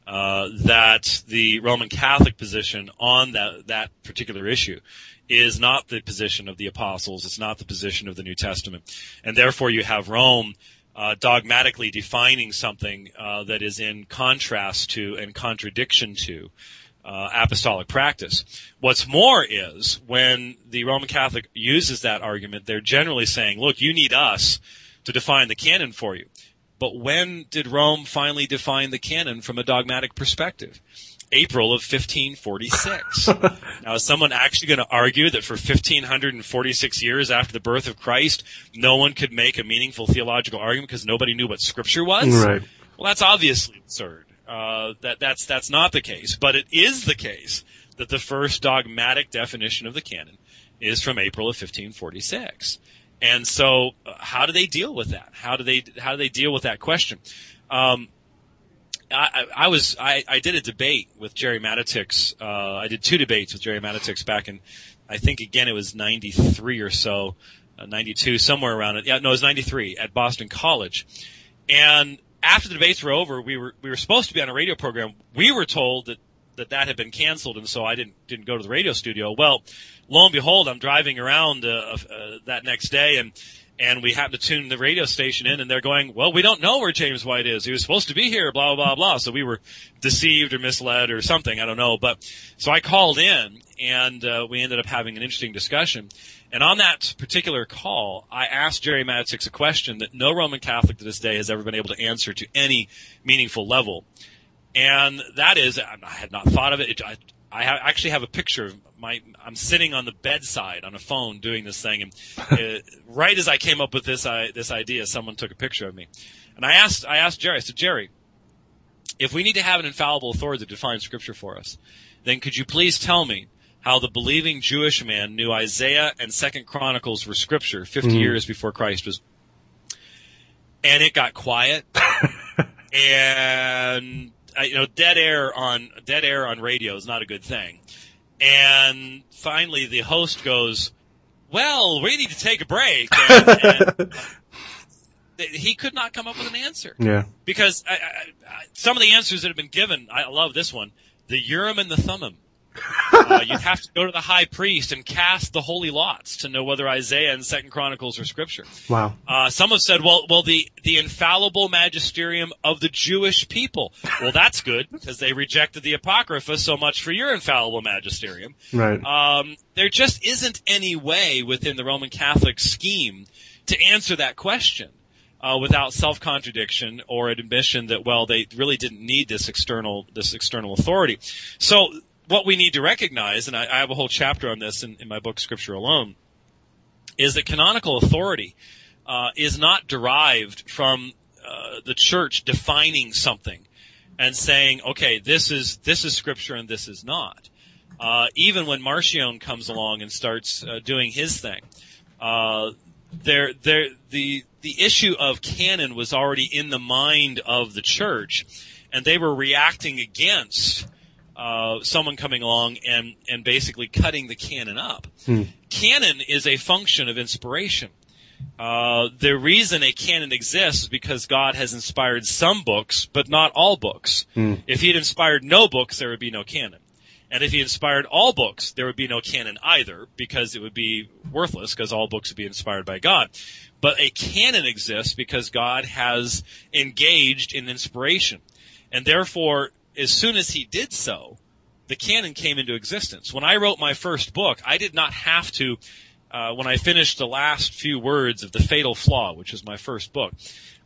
Uh, that the Roman Catholic position on that that particular issue is not the position of the apostles. It's not the position of the New Testament, and therefore you have Rome uh, dogmatically defining something uh, that is in contrast to and contradiction to uh, apostolic practice. What's more is when the Roman Catholic uses that argument, they're generally saying, "Look, you need us to define the canon for you." But when did Rome finally define the canon from a dogmatic perspective? April of 1546. now, is someone actually going to argue that for 1546 years after the birth of Christ, no one could make a meaningful theological argument because nobody knew what Scripture was? Right. Well, that's obviously absurd. Uh, that that's that's not the case, but it is the case that the first dogmatic definition of the canon is from April of 1546. And so, uh, how do they deal with that? How do they how do they deal with that question? Um, I, I was I, I did a debate with Gerry Matatics. Uh, I did two debates with Gerry Matatics back in, I think again it was '93 or so, uh, '92 somewhere around it. Yeah, no, it was '93 at Boston College, and after the debates were over, we were we were supposed to be on a radio program. We were told that that that had been canceled, and so I didn't didn't go to the radio studio. Well, lo and behold, I'm driving around uh, uh, that next day, and and we happen to tune the radio station in, and they're going, "Well, we don't know where James White is. He was supposed to be here." Blah blah blah. So we were deceived or misled or something. I don't know. But so I called in, and uh, we ended up having an interesting discussion. And on that particular call, I asked Gerry Matatics a question that no Roman Catholic to this day has ever been able to answer to any meaningful level. And that is, I had not thought of it. it I, I actually have a picture of my, I'm sitting on the bedside on a phone doing this thing. And uh, right as I came up with this, I, this idea, someone took a picture of me. And I asked, I asked Gerry, I said, Gerry, if we need to have an infallible authority to define scripture for us, then could you please tell me how the believing Jewish man knew Isaiah and Second Chronicles were scripture 50 mm. years before Christ was. And it got quiet. and you know, dead air on dead air on radio is not a good thing. And finally, the host goes, "Well, we need to take a break." And, and he could not come up with an answer. Yeah. Because I, I, I, some of the answers that have been given, I love this one: the Urim and the Thummim uh, you'd have to go to the high priest and cast the holy lots to know whether Isaiah and Second Chronicles are scripture. Wow. Uh, some have said, well, well, the the infallible magisterium of the Jewish people. Well, that's good because they rejected the apocrypha. So much for your infallible magisterium. Right. Um, there just isn't any way within the Roman Catholic scheme to answer that question. Uh, without self-contradiction or an admission that well they really didn't need this external this external authority. So what we need to recognize, and I, I have a whole chapter on this in, in, my book Scripture Alone, is that canonical authority uh, is not derived from uh, the church defining something and saying, okay, this is this is Scripture and this is not. Uh, even when Marcion comes along and starts uh, doing his thing, uh, there, there, the the issue of canon was already in the mind of the church, and they were reacting against uh, someone coming along and and basically cutting the canon up. Hmm. Canon is a function of inspiration. Uh, the reason a canon exists is because God has inspired some books, but not all books. Hmm. If He had inspired no books, there would be no canon. And if He inspired all books, there would be no canon either, because it would be worthless, because all books would be inspired by God. But a canon exists because God has engaged in inspiration. And therefore, as soon as he did so, the canon came into existence. When I wrote my first book, I did not have to, uh, when I finished the last few words of The Fatal Flaw, which is my first book,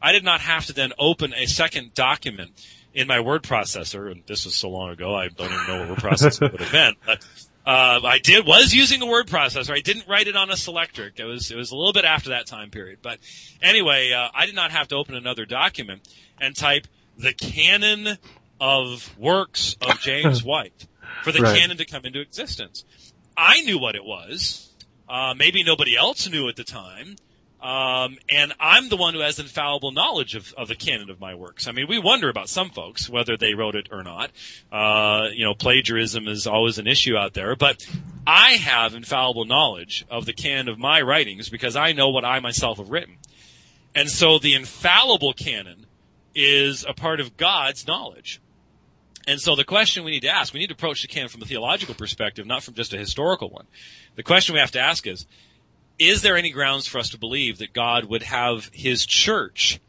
I did not have to then open a second document in my word processor, and this was so long ago, I don't even know what word processor would have been, but uh, I did was using a word processor. I didn't write it on a Selectric. It was it was a little bit after that time period. But anyway, uh, I did not have to open another document and type the canon of works of James White for the right. canon to come into existence. I knew what it was. Uh, maybe nobody else knew at the time. Um, and I'm the one who has infallible knowledge of, of the canon of my works. I mean, we wonder about some folks whether they wrote it or not. Uh, you know, plagiarism is always an issue out there, but I have infallible knowledge of the canon of my writings because I know what I myself have written. And so the infallible canon is a part of God's knowledge. And so the question we need to ask, we need to approach the canon from a theological perspective, not from just a historical one. The question we have to ask is, is there any grounds for us to believe that God would have his church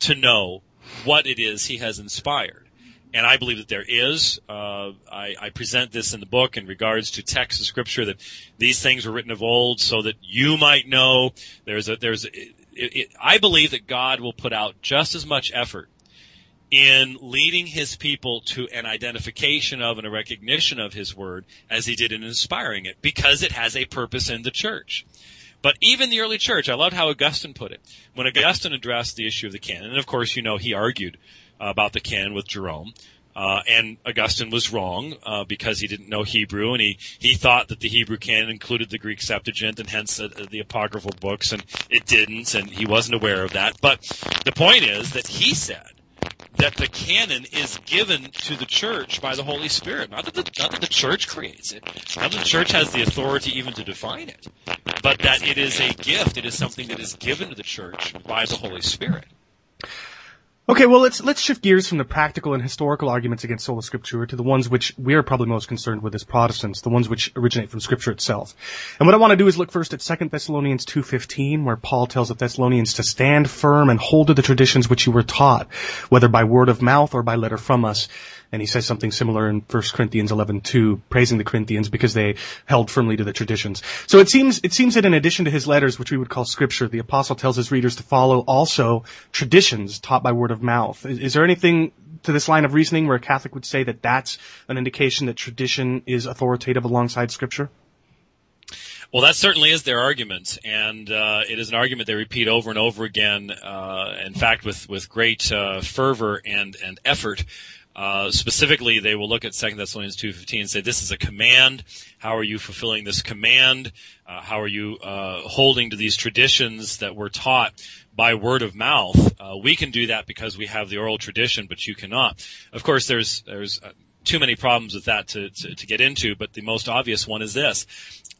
to know what it is he has inspired? And I believe that there is. Uh, I, I, present this in the book in regards to texts of scripture that these things were written of old so that you might know. There's a, there's, a, it, it, I believe that God will put out just as much effort in leading his people to an identification of and a recognition of his word as he did in inspiring it because it has a purpose in the church. But even the early church, I loved how Augustine put it. When Augustine addressed the issue of the canon, and of course, you know, he argued about the canon with Jerome. Uh, and Augustine was wrong uh, because he didn't know Hebrew, and he, he thought that the Hebrew canon included the Greek Septuagint and hence uh, the apocryphal books, and it didn't, and he wasn't aware of that. But the point is that he said that the canon is given to the church by the Holy Spirit. Not that the, not that the church creates it. Not that the church has the authority even to define it. But that it is a gift. It is something that is given to the church by the Holy Spirit. Okay, well let's let's shift gears from the practical and historical arguments against sola scriptura to the ones which we are probably most concerned with as Protestants, the ones which originate from Scripture itself. And what I want to do is look first at 2 Thessalonians 2:15, where Paul tells the Thessalonians to stand firm and hold to the traditions which you were taught, whether by word of mouth or by letter from us. And he says something similar in 1 Corinthians 11:2, praising the Corinthians because they held firmly to the traditions. So it seems it seems that in addition to his letters, which we would call Scripture, the apostle tells his readers to follow also traditions taught by word of mouth. Is, is there anything to this line of reasoning where a Catholic would say that that's an indication that tradition is authoritative alongside Scripture? Well, that certainly is their argument, and uh, it is an argument they repeat over and over again. Uh, in fact, with with great uh, fervor and and effort. Uh, specifically, they will look at 2 Thessalonians 2.15 and say, this is a command. How are you fulfilling this command? Uh, how are you uh, holding to these traditions that were taught by word of mouth? Uh, we can do that because we have the oral tradition, but you cannot. Of course, there's there's uh, too many problems with that to, to, to, get into, but the most obvious one is this.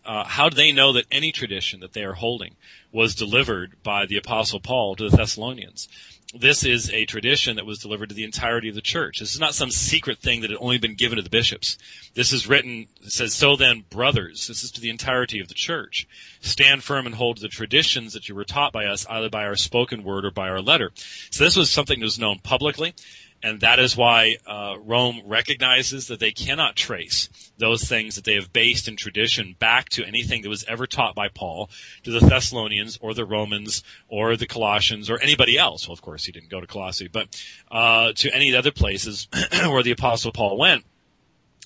how do they know that any tradition that they are holding was delivered by the Apostle Paul to the Thessalonians? This is a tradition that was delivered to the entirety of the church. This is not some secret thing that had only been given to the bishops. This is written, it says, so then, brothers, this is to the entirety of the church. Stand firm and hold to the traditions that you were taught by us, either by our spoken word or by our letter. So this was something that was known publicly and that is why uh, Rome recognizes that they cannot trace those things that they have based in tradition back to anything that was ever taught by Paul to the Thessalonians or the Romans or the Colossians or anybody else. Well, of course, he didn't go to Colossae, but uh, to any other places where the Apostle Paul went,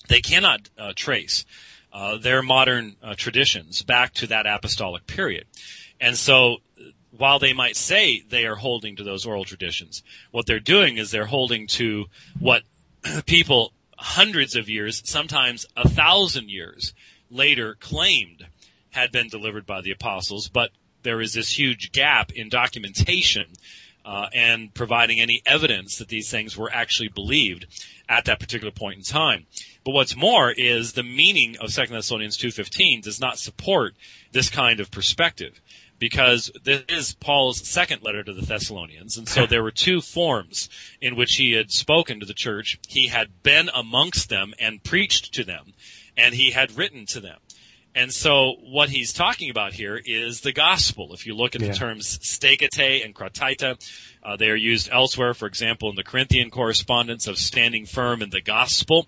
they cannot uh, trace uh, their modern uh, traditions back to that apostolic period. And so while they might say they are holding to those oral traditions, what they're doing is they're holding to what people hundreds of years, sometimes a thousand years later claimed had been delivered by the apostles, but there is this huge gap in documentation uh, and providing any evidence that these things were actually believed at that particular point in time. But what's more is the meaning of 2 Thessalonians 2.15 does not support this kind of perspective because this is Paul's second letter to the Thessalonians. And so there were two forms in which he had spoken to the church. He had been amongst them and preached to them, and he had written to them. And so what he's talking about here is the gospel. If you look at yeah. the terms stekate and krataita, uh, they are used elsewhere, for example, in the Corinthian correspondence of standing firm in the gospel.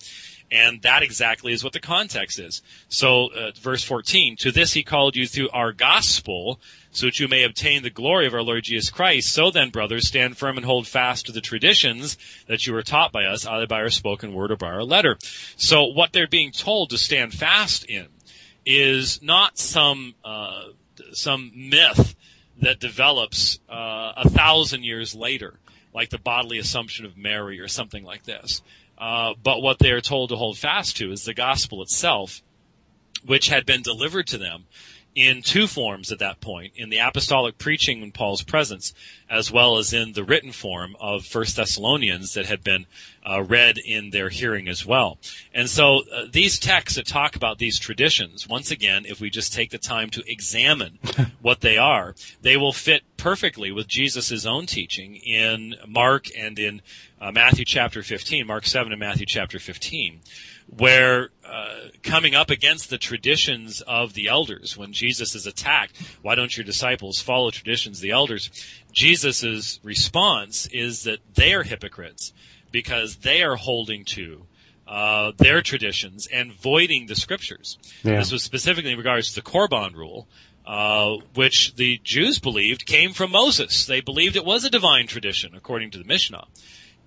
And that exactly is what the context is. So, uh, verse 14, to this he called you through our gospel, so that you may obtain the glory of our Lord Jesus Christ. So then, brothers, stand firm and hold fast to the traditions that you were taught by us, either by our spoken word or by our letter. So what they're being told to stand fast in is not some, uh, some myth that develops, uh, a thousand years later, like the bodily assumption of Mary or something like this. Uh, but what they are told to hold fast to is the gospel itself, which had been delivered to them in two forms at that point, in the apostolic preaching in Paul's presence, as well as in the written form of First Thessalonians that had been uh, read in their hearing as well. And so uh, these texts that talk about these traditions, once again, if we just take the time to examine what they are, they will fit perfectly with Jesus' own teaching in Mark and in uh, Matthew chapter 15, Mark 7 and Matthew chapter 15 where uh, coming up against the traditions of the elders, when Jesus is attacked, why don't your disciples follow traditions of the elders? Jesus' response is that they are hypocrites because they are holding to uh, their traditions and voiding the scriptures. Yeah. This was specifically in regards to the Korban rule, uh, which the Jews believed came from Moses. They believed it was a divine tradition, according to the Mishnah.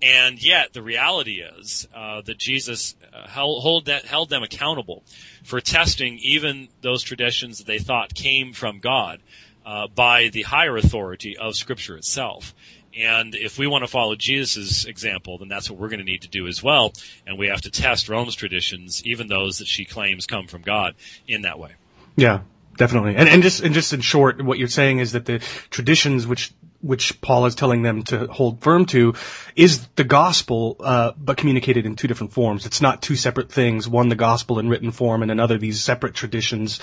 And yet, the reality is uh, that Jesus uh, held, hold that, held them accountable for testing even those traditions that they thought came from God uh, by the higher authority of Scripture itself. And if we want to follow Jesus' example, then that's what we're going to need to do as well. And we have to test Rome's traditions, even those that she claims come from God, in that way. Yeah, definitely. And, and just and just in short, what you're saying is that the traditions which which Paul is telling them to hold firm to, is the gospel, uh, but communicated in two different forms. It's not two separate things. One, the gospel in written form, and another, these separate traditions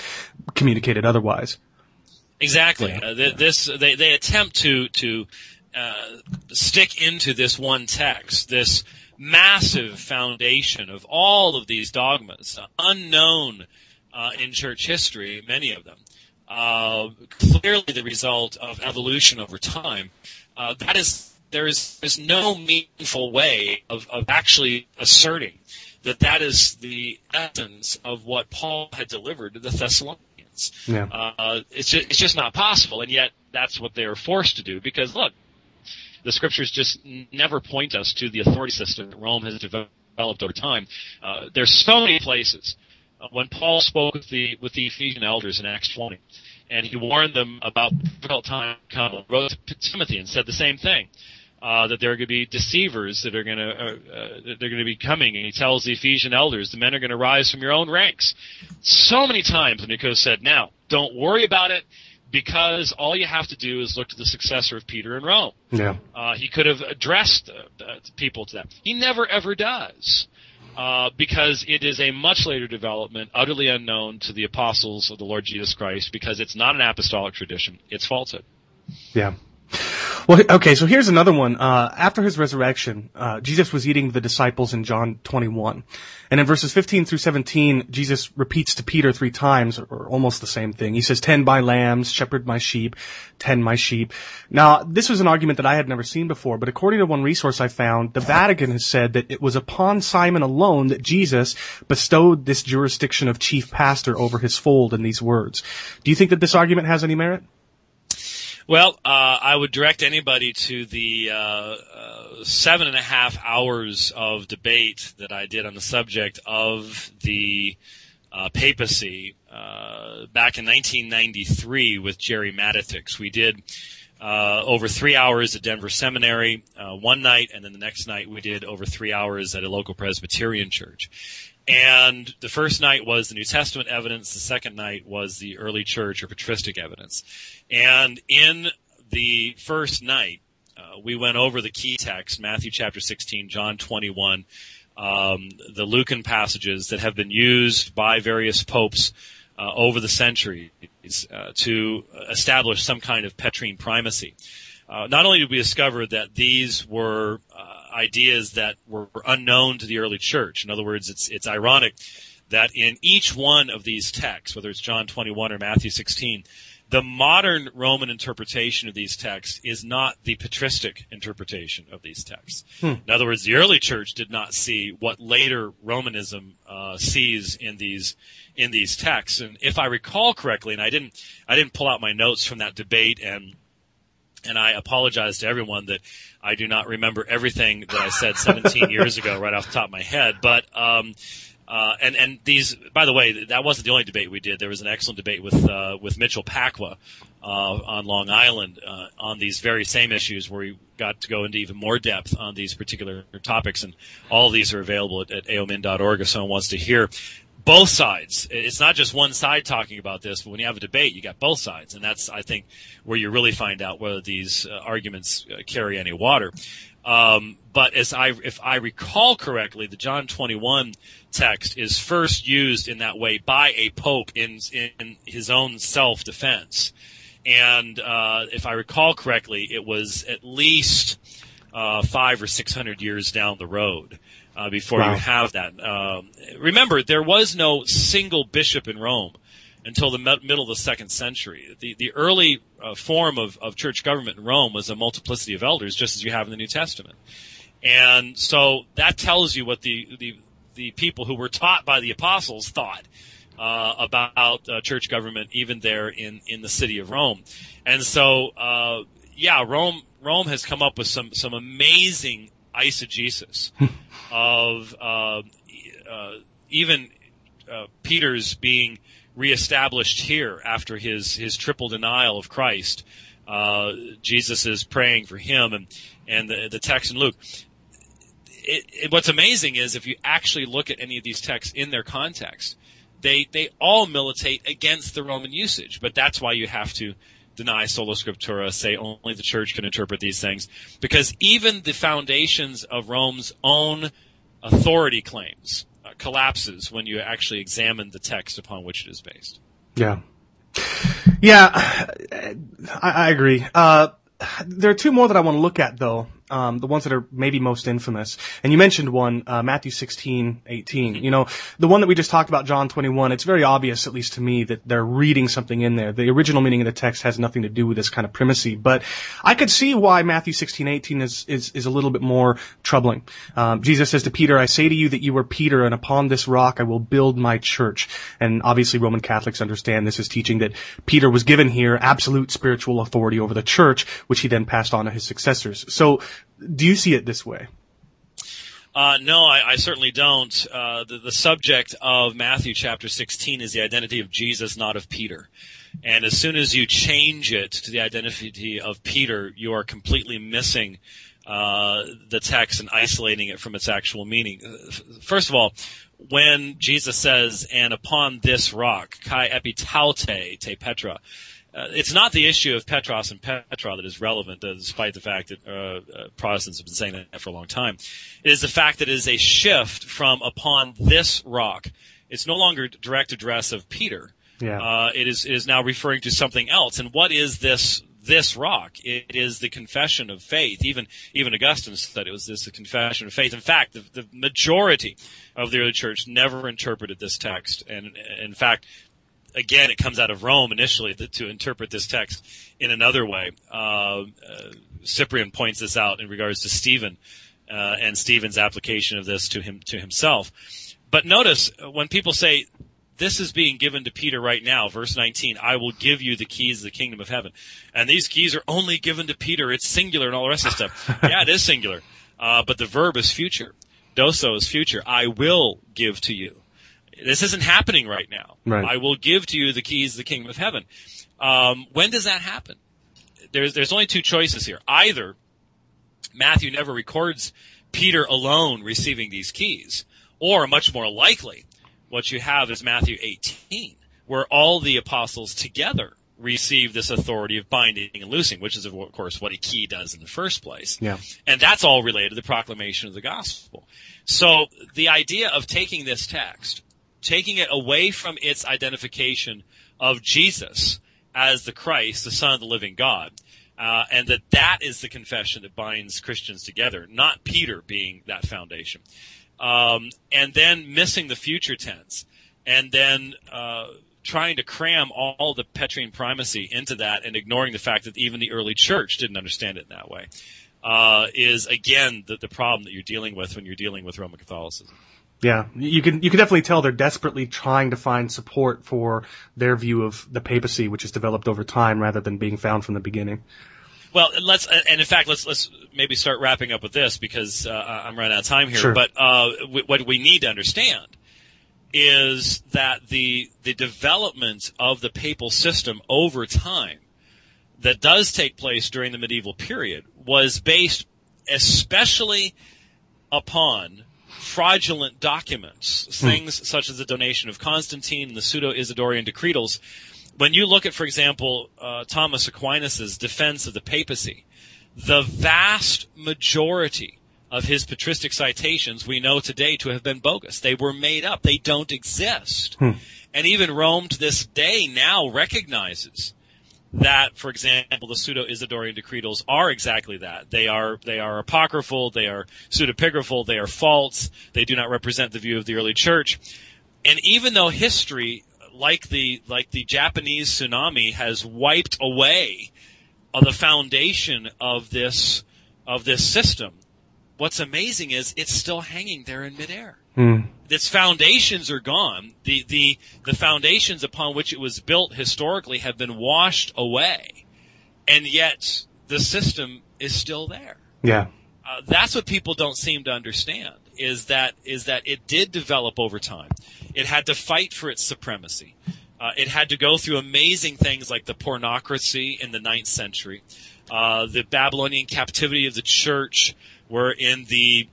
communicated otherwise. Exactly. Uh, th- this they they attempt to to uh, stick into this one text, this massive foundation of all of these dogmas, unknown uh, in church history, many of them. Uh, clearly the result of evolution over time. Uh, that is, there is there's no meaningful way of, of actually asserting that that is the essence of what Paul had delivered to the Thessalonians. Yeah. Uh, it's just, it's just not possible, and yet that's what they are forced to do because look, the scriptures just never point us to the authority system that Rome has developed over time. Uh, there's so many places when Paul spoke with the with the Ephesian elders in Acts 20, and he warned them about the difficult time coming. Wrote to Timothy and said the same thing. Uh, that there are going to be deceivers that are going to uh, uh, they're going to be coming, and he tells the Ephesian elders, the men are going to rise from your own ranks. So many times, and he said, "Now, don't worry about it, because all you have to do is look to the successor of Peter in Rome. Yeah. Uh, he could have addressed uh, uh, people to that. He never ever does. Uh, because it is a much later development, utterly unknown to the apostles of the Lord Jesus Christ, because it's not an apostolic tradition. It's falsehood. Yeah. Well, okay, so here's another one. Uh, after his resurrection, uh, Jesus was eating the disciples in John 21. And in verses 15 through 17, Jesus repeats to Peter three times, or almost the same thing. He says, tend my lambs, shepherd my sheep, tend my sheep. Now, this was an argument that I had never seen before, but according to one resource I found, the Vatican has said that it was upon Simon alone that Jesus bestowed this jurisdiction of chief pastor over his fold in these words. Do you think that this argument has any merit? Well, uh, I would direct anybody to the uh, uh, seven and a half hours of debate that I did on the subject of the uh, papacy uh, back in 1993 with Gerry Matatics. We did uh, over three hours at Denver Seminary one night, and then the next night we did over three hours at a local Presbyterian church. And the first night was the New Testament evidence. The second night was the early church or patristic evidence. And in the first night, uh, we went over the key text, Matthew chapter 16, John 21, um, the Lucan passages that have been used by various popes uh, over the centuries uh, to establish some kind of Petrine primacy. Uh, not only did we discover that these were uh, ideas that were unknown to the early church. In other words, it's it's ironic that in each one of these texts, whether it's John 21 or Matthew 16, the modern Roman interpretation of these texts is not the patristic interpretation of these texts. Hmm. In other words, the early church did not see what later Romanism uh, sees in these in these texts. And if I recall correctly, and I didn't I didn't pull out my notes from that debate and and I apologize to everyone that I do not remember everything that I said 17 years ago right off the top of my head. But um, uh, and and these, by the way, that wasn't the only debate we did. There was an excellent debate with uh, with Mitchell Pacwa uh, on Long Island uh, on these very same issues, where we got to go into even more depth on these particular topics. And all these are available at, at aomin.org if someone wants to hear both sides. It's not just one side talking about this, but when you have a debate, you got both sides, and that's I think where you really find out whether these uh, arguments uh, carry any water. Um, but as I, if I recall correctly, the John 21 text is first used in that way by a pope in in his own self defense, and uh, if I recall correctly, it was at least uh, five or six hundred years down the road uh, before wow. you have that. Um, remember, there was no single bishop in Rome until the me- middle of the second century. The the early uh, form of, of church government in Rome was a multiplicity of elders, just as you have in the New Testament. And so that tells you what the the, the people who were taught by the apostles thought uh, about uh, church government, even there in, in the city of Rome. And so, uh, yeah, Rome Rome has come up with some some amazing eisegesis of uh, uh, even uh, Peter's being reestablished here after his his triple denial of Christ. Uh, Jesus is praying for him, and and the, the text in Luke. It, it, what's amazing is if you actually look at any of these texts in their context, they they all militate against the Roman usage. But that's why you have to deny sola scriptura, say only the church can interpret these things, because even the foundations of Rome's own authority claims uh, collapses when you actually examine the text upon which it is based. Yeah. Yeah, I, I agree. Uh, there are two more that I want to look at though um, the ones that are maybe most infamous. And you mentioned one, uh, Matthew 16, 18. You know, the one that we just talked about, John 21, it's very obvious, at least to me, that they're reading something in there. The original meaning of the text has nothing to do with this kind of primacy. But I could see why Matthew 16, 18 is, is, is a little bit more troubling. Um, Jesus says to Peter, I say to you that you are Peter, and upon this rock I will build my church. And obviously Roman Catholics understand this is teaching that Peter was given here absolute spiritual authority over the church, which he then passed on to his successors. So do you see it this way? Uh, no, I, I, certainly don't. Uh, the, the, subject of Matthew chapter 16 is the identity of Jesus, not of Peter. And as soon as you change it to the identity of Peter, you are completely missing uh, the text and isolating it from its actual meaning. First of all, when Jesus says, "And upon this rock, kai epitaute te Petra," uh, it's not the issue of Petros and Petra that is relevant, uh, despite the fact that uh, uh, Protestants have been saying that for a long time. It is the fact that it is a shift from upon this rock. It's no longer direct address of Peter. Yeah. Uh, it is it is now referring to something else. And what is this this rock? It is the confession of faith. Even even Augustine said it was this a confession of faith. In fact, the, the majority of the early church never interpreted this text, and in fact, again, it comes out of Rome initially to, to interpret this text in another way. Uh, uh, Cyprian points this out in regards to Stephen uh, and Stephen's application of this to him to himself. But notice when people say this is being given to Peter right now, verse 19, I will give you the keys of the kingdom of heaven. And these keys are only given to Peter. It's singular and all the rest of stuff. yeah, it is singular. Uh, but the verb is future. Doso is future. I will give to you. This isn't happening right now. Right. I will give to you the keys of the kingdom of heaven. Um, when does that happen? There's there's only two choices here. Either Matthew never records Peter alone receiving these keys, or much more likely, what you have is Matthew 18, where all the apostles together receive this authority of binding and loosing, which is of course what a key does in the first place. Yeah. And that's all related to the proclamation of the gospel. So the idea of taking this text taking it away from its identification of Jesus as the Christ, the Son of the living God. Uh, and that that is the confession that binds Christians together, not Peter being that foundation. Um, and then missing the future tense, and then uh, trying to cram all the Petrine primacy into that, and ignoring the fact that even the early church didn't understand it in that way, uh, is again the, the problem that you're dealing with when you're dealing with Roman Catholicism. Yeah, you can you can definitely tell they're desperately trying to find support for their view of the papacy, which has developed over time rather than being found from the beginning. Well, let's and in fact let's let's maybe start wrapping up with this because uh, I'm running out of time here. Sure. But uh, w- what we need to understand is that the the development of the papal system over time that does take place during the medieval period was based especially upon fraudulent documents, hmm. things such as the donation of Constantine and the pseudo Isidorian decretals. When you look at, for example, uh, Thomas Aquinas' defense of the papacy, the vast majority of his patristic citations we know today to have been bogus. They were made up. They don't exist. Hmm. And even Rome to this day now recognizes that, for example, the pseudo Isidorian decretals are exactly that. They are they are apocryphal, they are pseudepigraphal, they are false. They do not represent the view of the early church. And even though history, like the like the Japanese tsunami, has wiped away the foundation of this of this system, what's amazing is it's still hanging there in midair. Mm. Its foundations are gone. The, the, the foundations upon which it was built historically have been washed away. And yet the system is still there. Yeah. Uh, that's what people don't seem to understand is that, is that it did develop over time. It had to fight for its supremacy. Uh, it had to go through amazing things like the pornocracy in the ninth century, uh, the Babylonian captivity of the church, where in the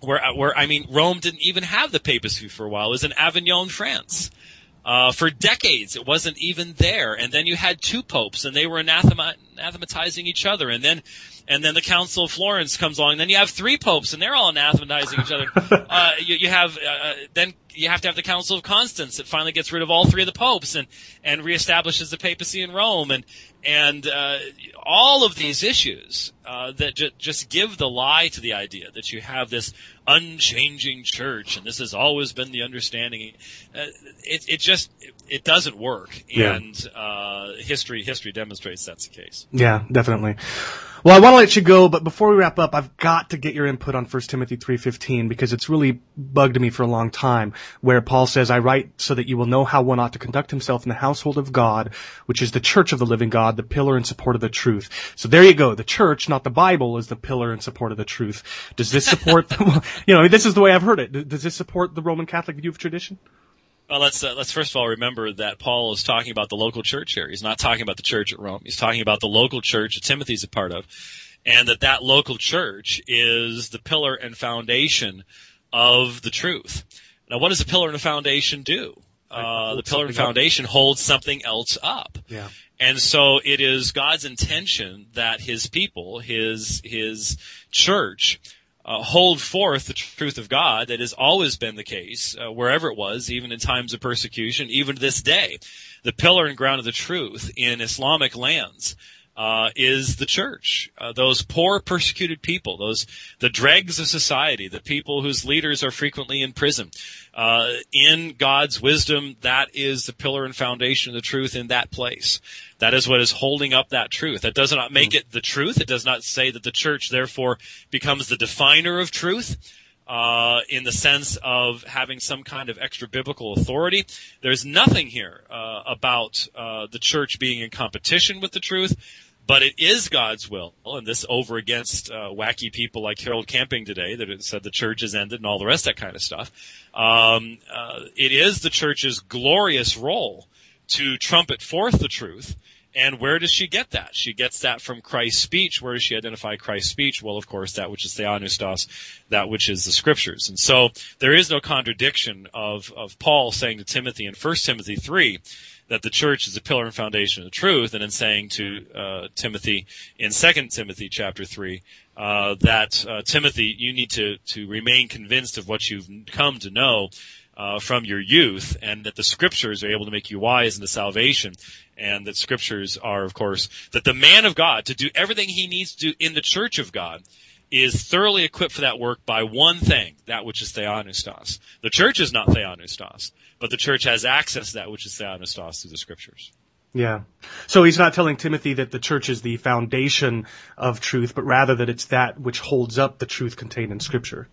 where where I mean Rome didn't even have the papacy for a while. It was in Avignon, France. Uh, Uh, for decades, it wasn't even there, and then you had two popes, and they were anathema- anathematizing each other, and then and then the Council of Florence comes along. Then you have three popes, and they're all anathematizing each other. Uh, you, you, have uh, uh, then you have to have the Council of Constance that finally gets rid of all three of the popes and and reestablishes the papacy in Rome, and and uh, all of these issues uh, that ju- just give the lie to the idea that you have this unchanging church, and this has always been the understanding. Uh, it, it just it doesn't work, Yeah. and uh, history history demonstrates that's the case. Yeah, definitely. Well, I want to let you go, but before we wrap up, I've got to get your input on 1 Timothy 3.15 because it's really bugged me for a long time, where Paul says, I write so that you will know how one ought to conduct himself in the household of God, which is the church of the living God, the pillar and support of the truth. So there you go. The church, not the Bible, is the pillar and support of the truth. Does this support, the, you know, this is the way I've heard it. Does this support the Roman Catholic view of tradition? Well, let's uh, let's first of all remember that Paul is talking about the local church here. He's not talking about the church at Rome. He's talking about the local church that Timothy's a part of, and that that local church is the pillar and foundation of the truth. Now, what does a pillar and a foundation do? Uh, the pillar and something up. foundation holds something else up. Yeah. And so it is God's intention that his people, his, his church, uh, hold forth the truth of God that has always been the case, uh, wherever it was, even in times of persecution, even to this day. The pillar and ground of the truth in Islamic lands uh, is the church. Uh, those poor, persecuted people, those the dregs of society, the people whose leaders are frequently in prison. Uh, in God's wisdom, that is the pillar and foundation of the truth in that place. That is what is holding up that truth. That does not make it the truth. It does not say that the church therefore becomes the definer of truth. Uh, in the sense of having some kind of extra biblical authority. There's nothing here uh, about uh, the church being in competition with the truth, but it is God's will. And this over against uh, wacky people like Harold Camping today that said the church is ended and all the rest of that kind of stuff. Um, uh, it is the church's glorious role to trumpet forth the truth. And where does she get that? She gets that from Christ's speech. Where does she identify Christ's speech? Well, of course, that which is theopneustos, that which is the scriptures. And so there is no contradiction of, of Paul saying to Timothy in 1 Timothy 3 that the church is the pillar and foundation of the truth, and then saying to uh, Timothy in 2 Timothy chapter 3 uh, that uh, Timothy, you need to, to remain convinced of what you've come to know uh, from your youth, and that the scriptures are able to make you wise into salvation, and that scriptures are, of course, that the man of God to do everything he needs to do in the church of God is thoroughly equipped for that work by one thing, that which is theopneustos. The church is not theopneustos, but the church has access to that which is theopneustos through the scriptures. Yeah. So he's not telling Timothy that the church is the foundation of truth, but rather that it's that which holds up the truth contained in Scripture.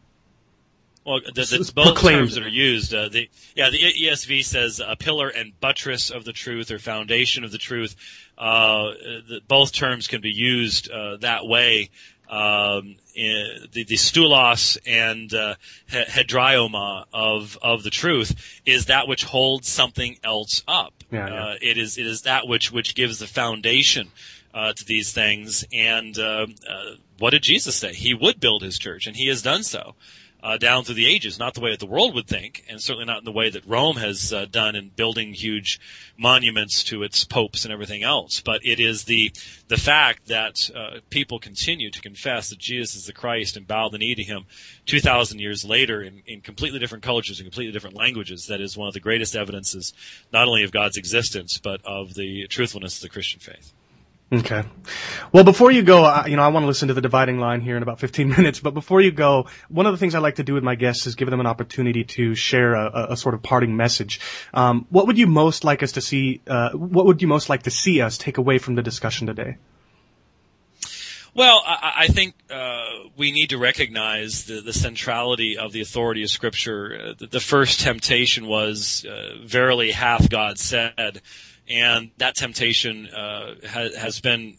Well, the, the, both terms that are used. Uh, the yeah, the ESV says a pillar and buttress of the truth or foundation of the truth. Uh, the, both terms can be used uh, that way. Um, in, the, the stulos and uh, hedraioma of of the truth is that which holds something else up. Yeah, yeah. Uh, it is it is that which which gives the foundation uh, to these things. And uh, uh, what did Jesus say? He would build his church, and he has done so uh, down through the ages. Not the way that the world would think, and certainly not in the way that Rome has uh, done in building huge monuments to its popes and everything else. But it is the the fact that uh, people continue to confess that Jesus is the Christ and bow the knee to Him, two thousand years later in, in completely different cultures and completely different languages. That is one of the greatest evidences, not only of God's existence, but of the truthfulness of the Christian faith. Okay. Well, before you go, I, you know, I want to listen to the dividing line here in about 15 minutes, but before you go, one of the things I like to do with my guests is give them an opportunity to share a, a, sort of parting message. Um, what would you most like us to see, uh, what would you most like to see us take away from the discussion today? Well, I, I think uh, we need to recognize the, the centrality of the authority of Scripture. Uh, the, the first temptation was, uh, "Verily hath God said," and that temptation uh, ha, has been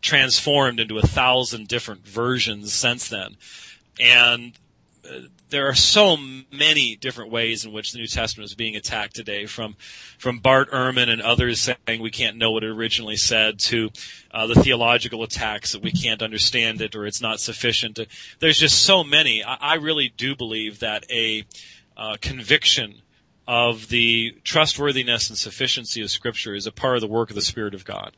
transformed into a thousand different versions since then. And uh, there are so many different ways in which the New Testament is being attacked today, from from Bart Ehrman and others saying we can't know what it originally said, to uh, the theological attacks that we can't understand it or it's not sufficient. There's just so many. I, I really do believe that a uh, conviction of the trustworthiness and sufficiency of Scripture is a part of the work of the Spirit of God.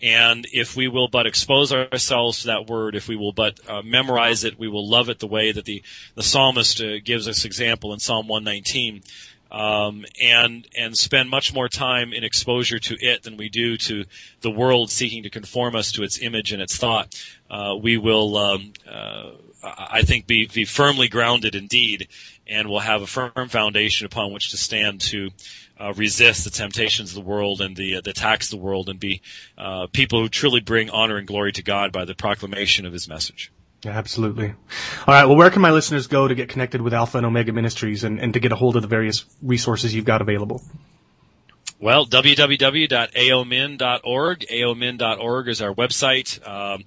And if we will but expose ourselves to that word, if we will but uh, memorize it, we will love it the way that the, the psalmist uh, gives us example in Psalm 119. Um, and and spend much more time in exposure to it than we do to the world seeking to conform us to its image and its thought. Uh, we will, um, uh, I think, be be firmly grounded indeed, and will have a firm foundation upon which to stand to uh, resist the temptations of the world and the, uh, the attacks of the world and be uh, people who truly bring honor and glory to God by the proclamation of His message. Yeah, absolutely. All right. Well, where can my listeners go to get connected with Alpha and Omega Ministries and, and to get a hold of the various resources you've got available? Well, www.aomin.org. aomin.org is our website. Um,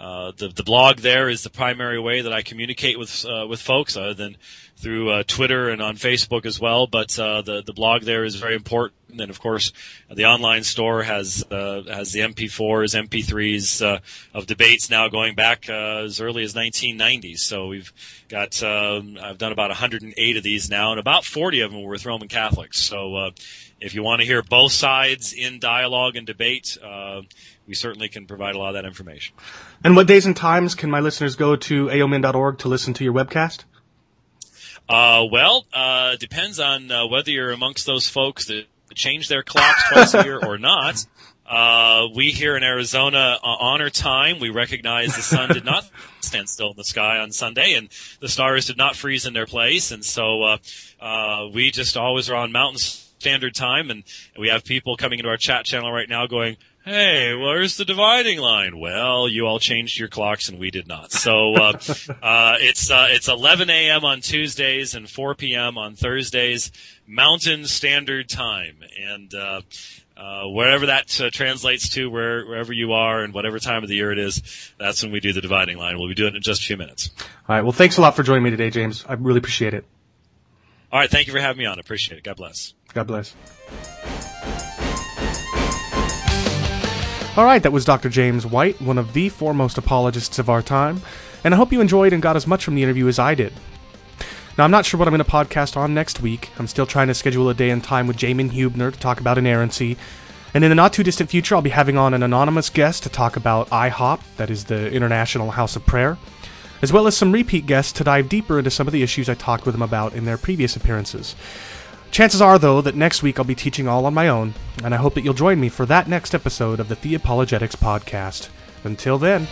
uh, the the blog there is the primary way that I communicate with uh, with folks, other than through uh, Twitter and on Facebook as well. But uh, the the blog there is very important, and of course, the online store has uh, has the MP4s, MP3s uh, of debates now going back as early as 1990. So we've got um, I've done about 108 of these now, and about 40 of them were with Roman Catholics. So if you want to hear both sides in dialogue and debate we certainly can provide a lot of that information. And what days and times can my listeners go to aomin.org to listen to your webcast? Uh, well, uh, depends on uh, whether you're amongst those folks that change their clocks twice a year or not. Uh, we here in Arizona uh, honor time. We recognize the sun did not stand still in the sky on Sunday, and the stars did not freeze in their place, and so uh, uh, we just always are on Mountain Standard Time. And we have people coming into our chat channel right now going, Hey, where's the dividing line? Well, you all changed your clocks and we did not. So uh, uh, it's uh, it's 11 a.m. on Tuesdays and 4 p.m. on Thursdays, Mountain Standard Time, and uh, uh, wherever that uh, translates to, where, wherever you are and whatever time of the year it is, that's when we do the dividing line. We'll be doing it in just a few minutes. All right. Well, thanks a lot for joining me today, James. I really appreciate it. All right. Thank you for having me on. I appreciate it. God bless. God bless. All right, that was Dr. James White, one of the foremost apologists of our time, and I hope you enjoyed and got as much from the interview as I did. Now, I'm not sure what I'm going to podcast on next week. I'm still trying to schedule a day and time with Jamin Hubner to talk about inerrancy. And in the not too distant future, I'll be having on an anonymous guest to talk about IHOP, that is the International House of Prayer, as well as some repeat guests to dive deeper into some of the issues I talked with them about in their previous appearances. Chances are, though, that next week I'll be teaching all on my own, and I hope that you'll join me for that next episode of the Theopologetics Podcast. Until then.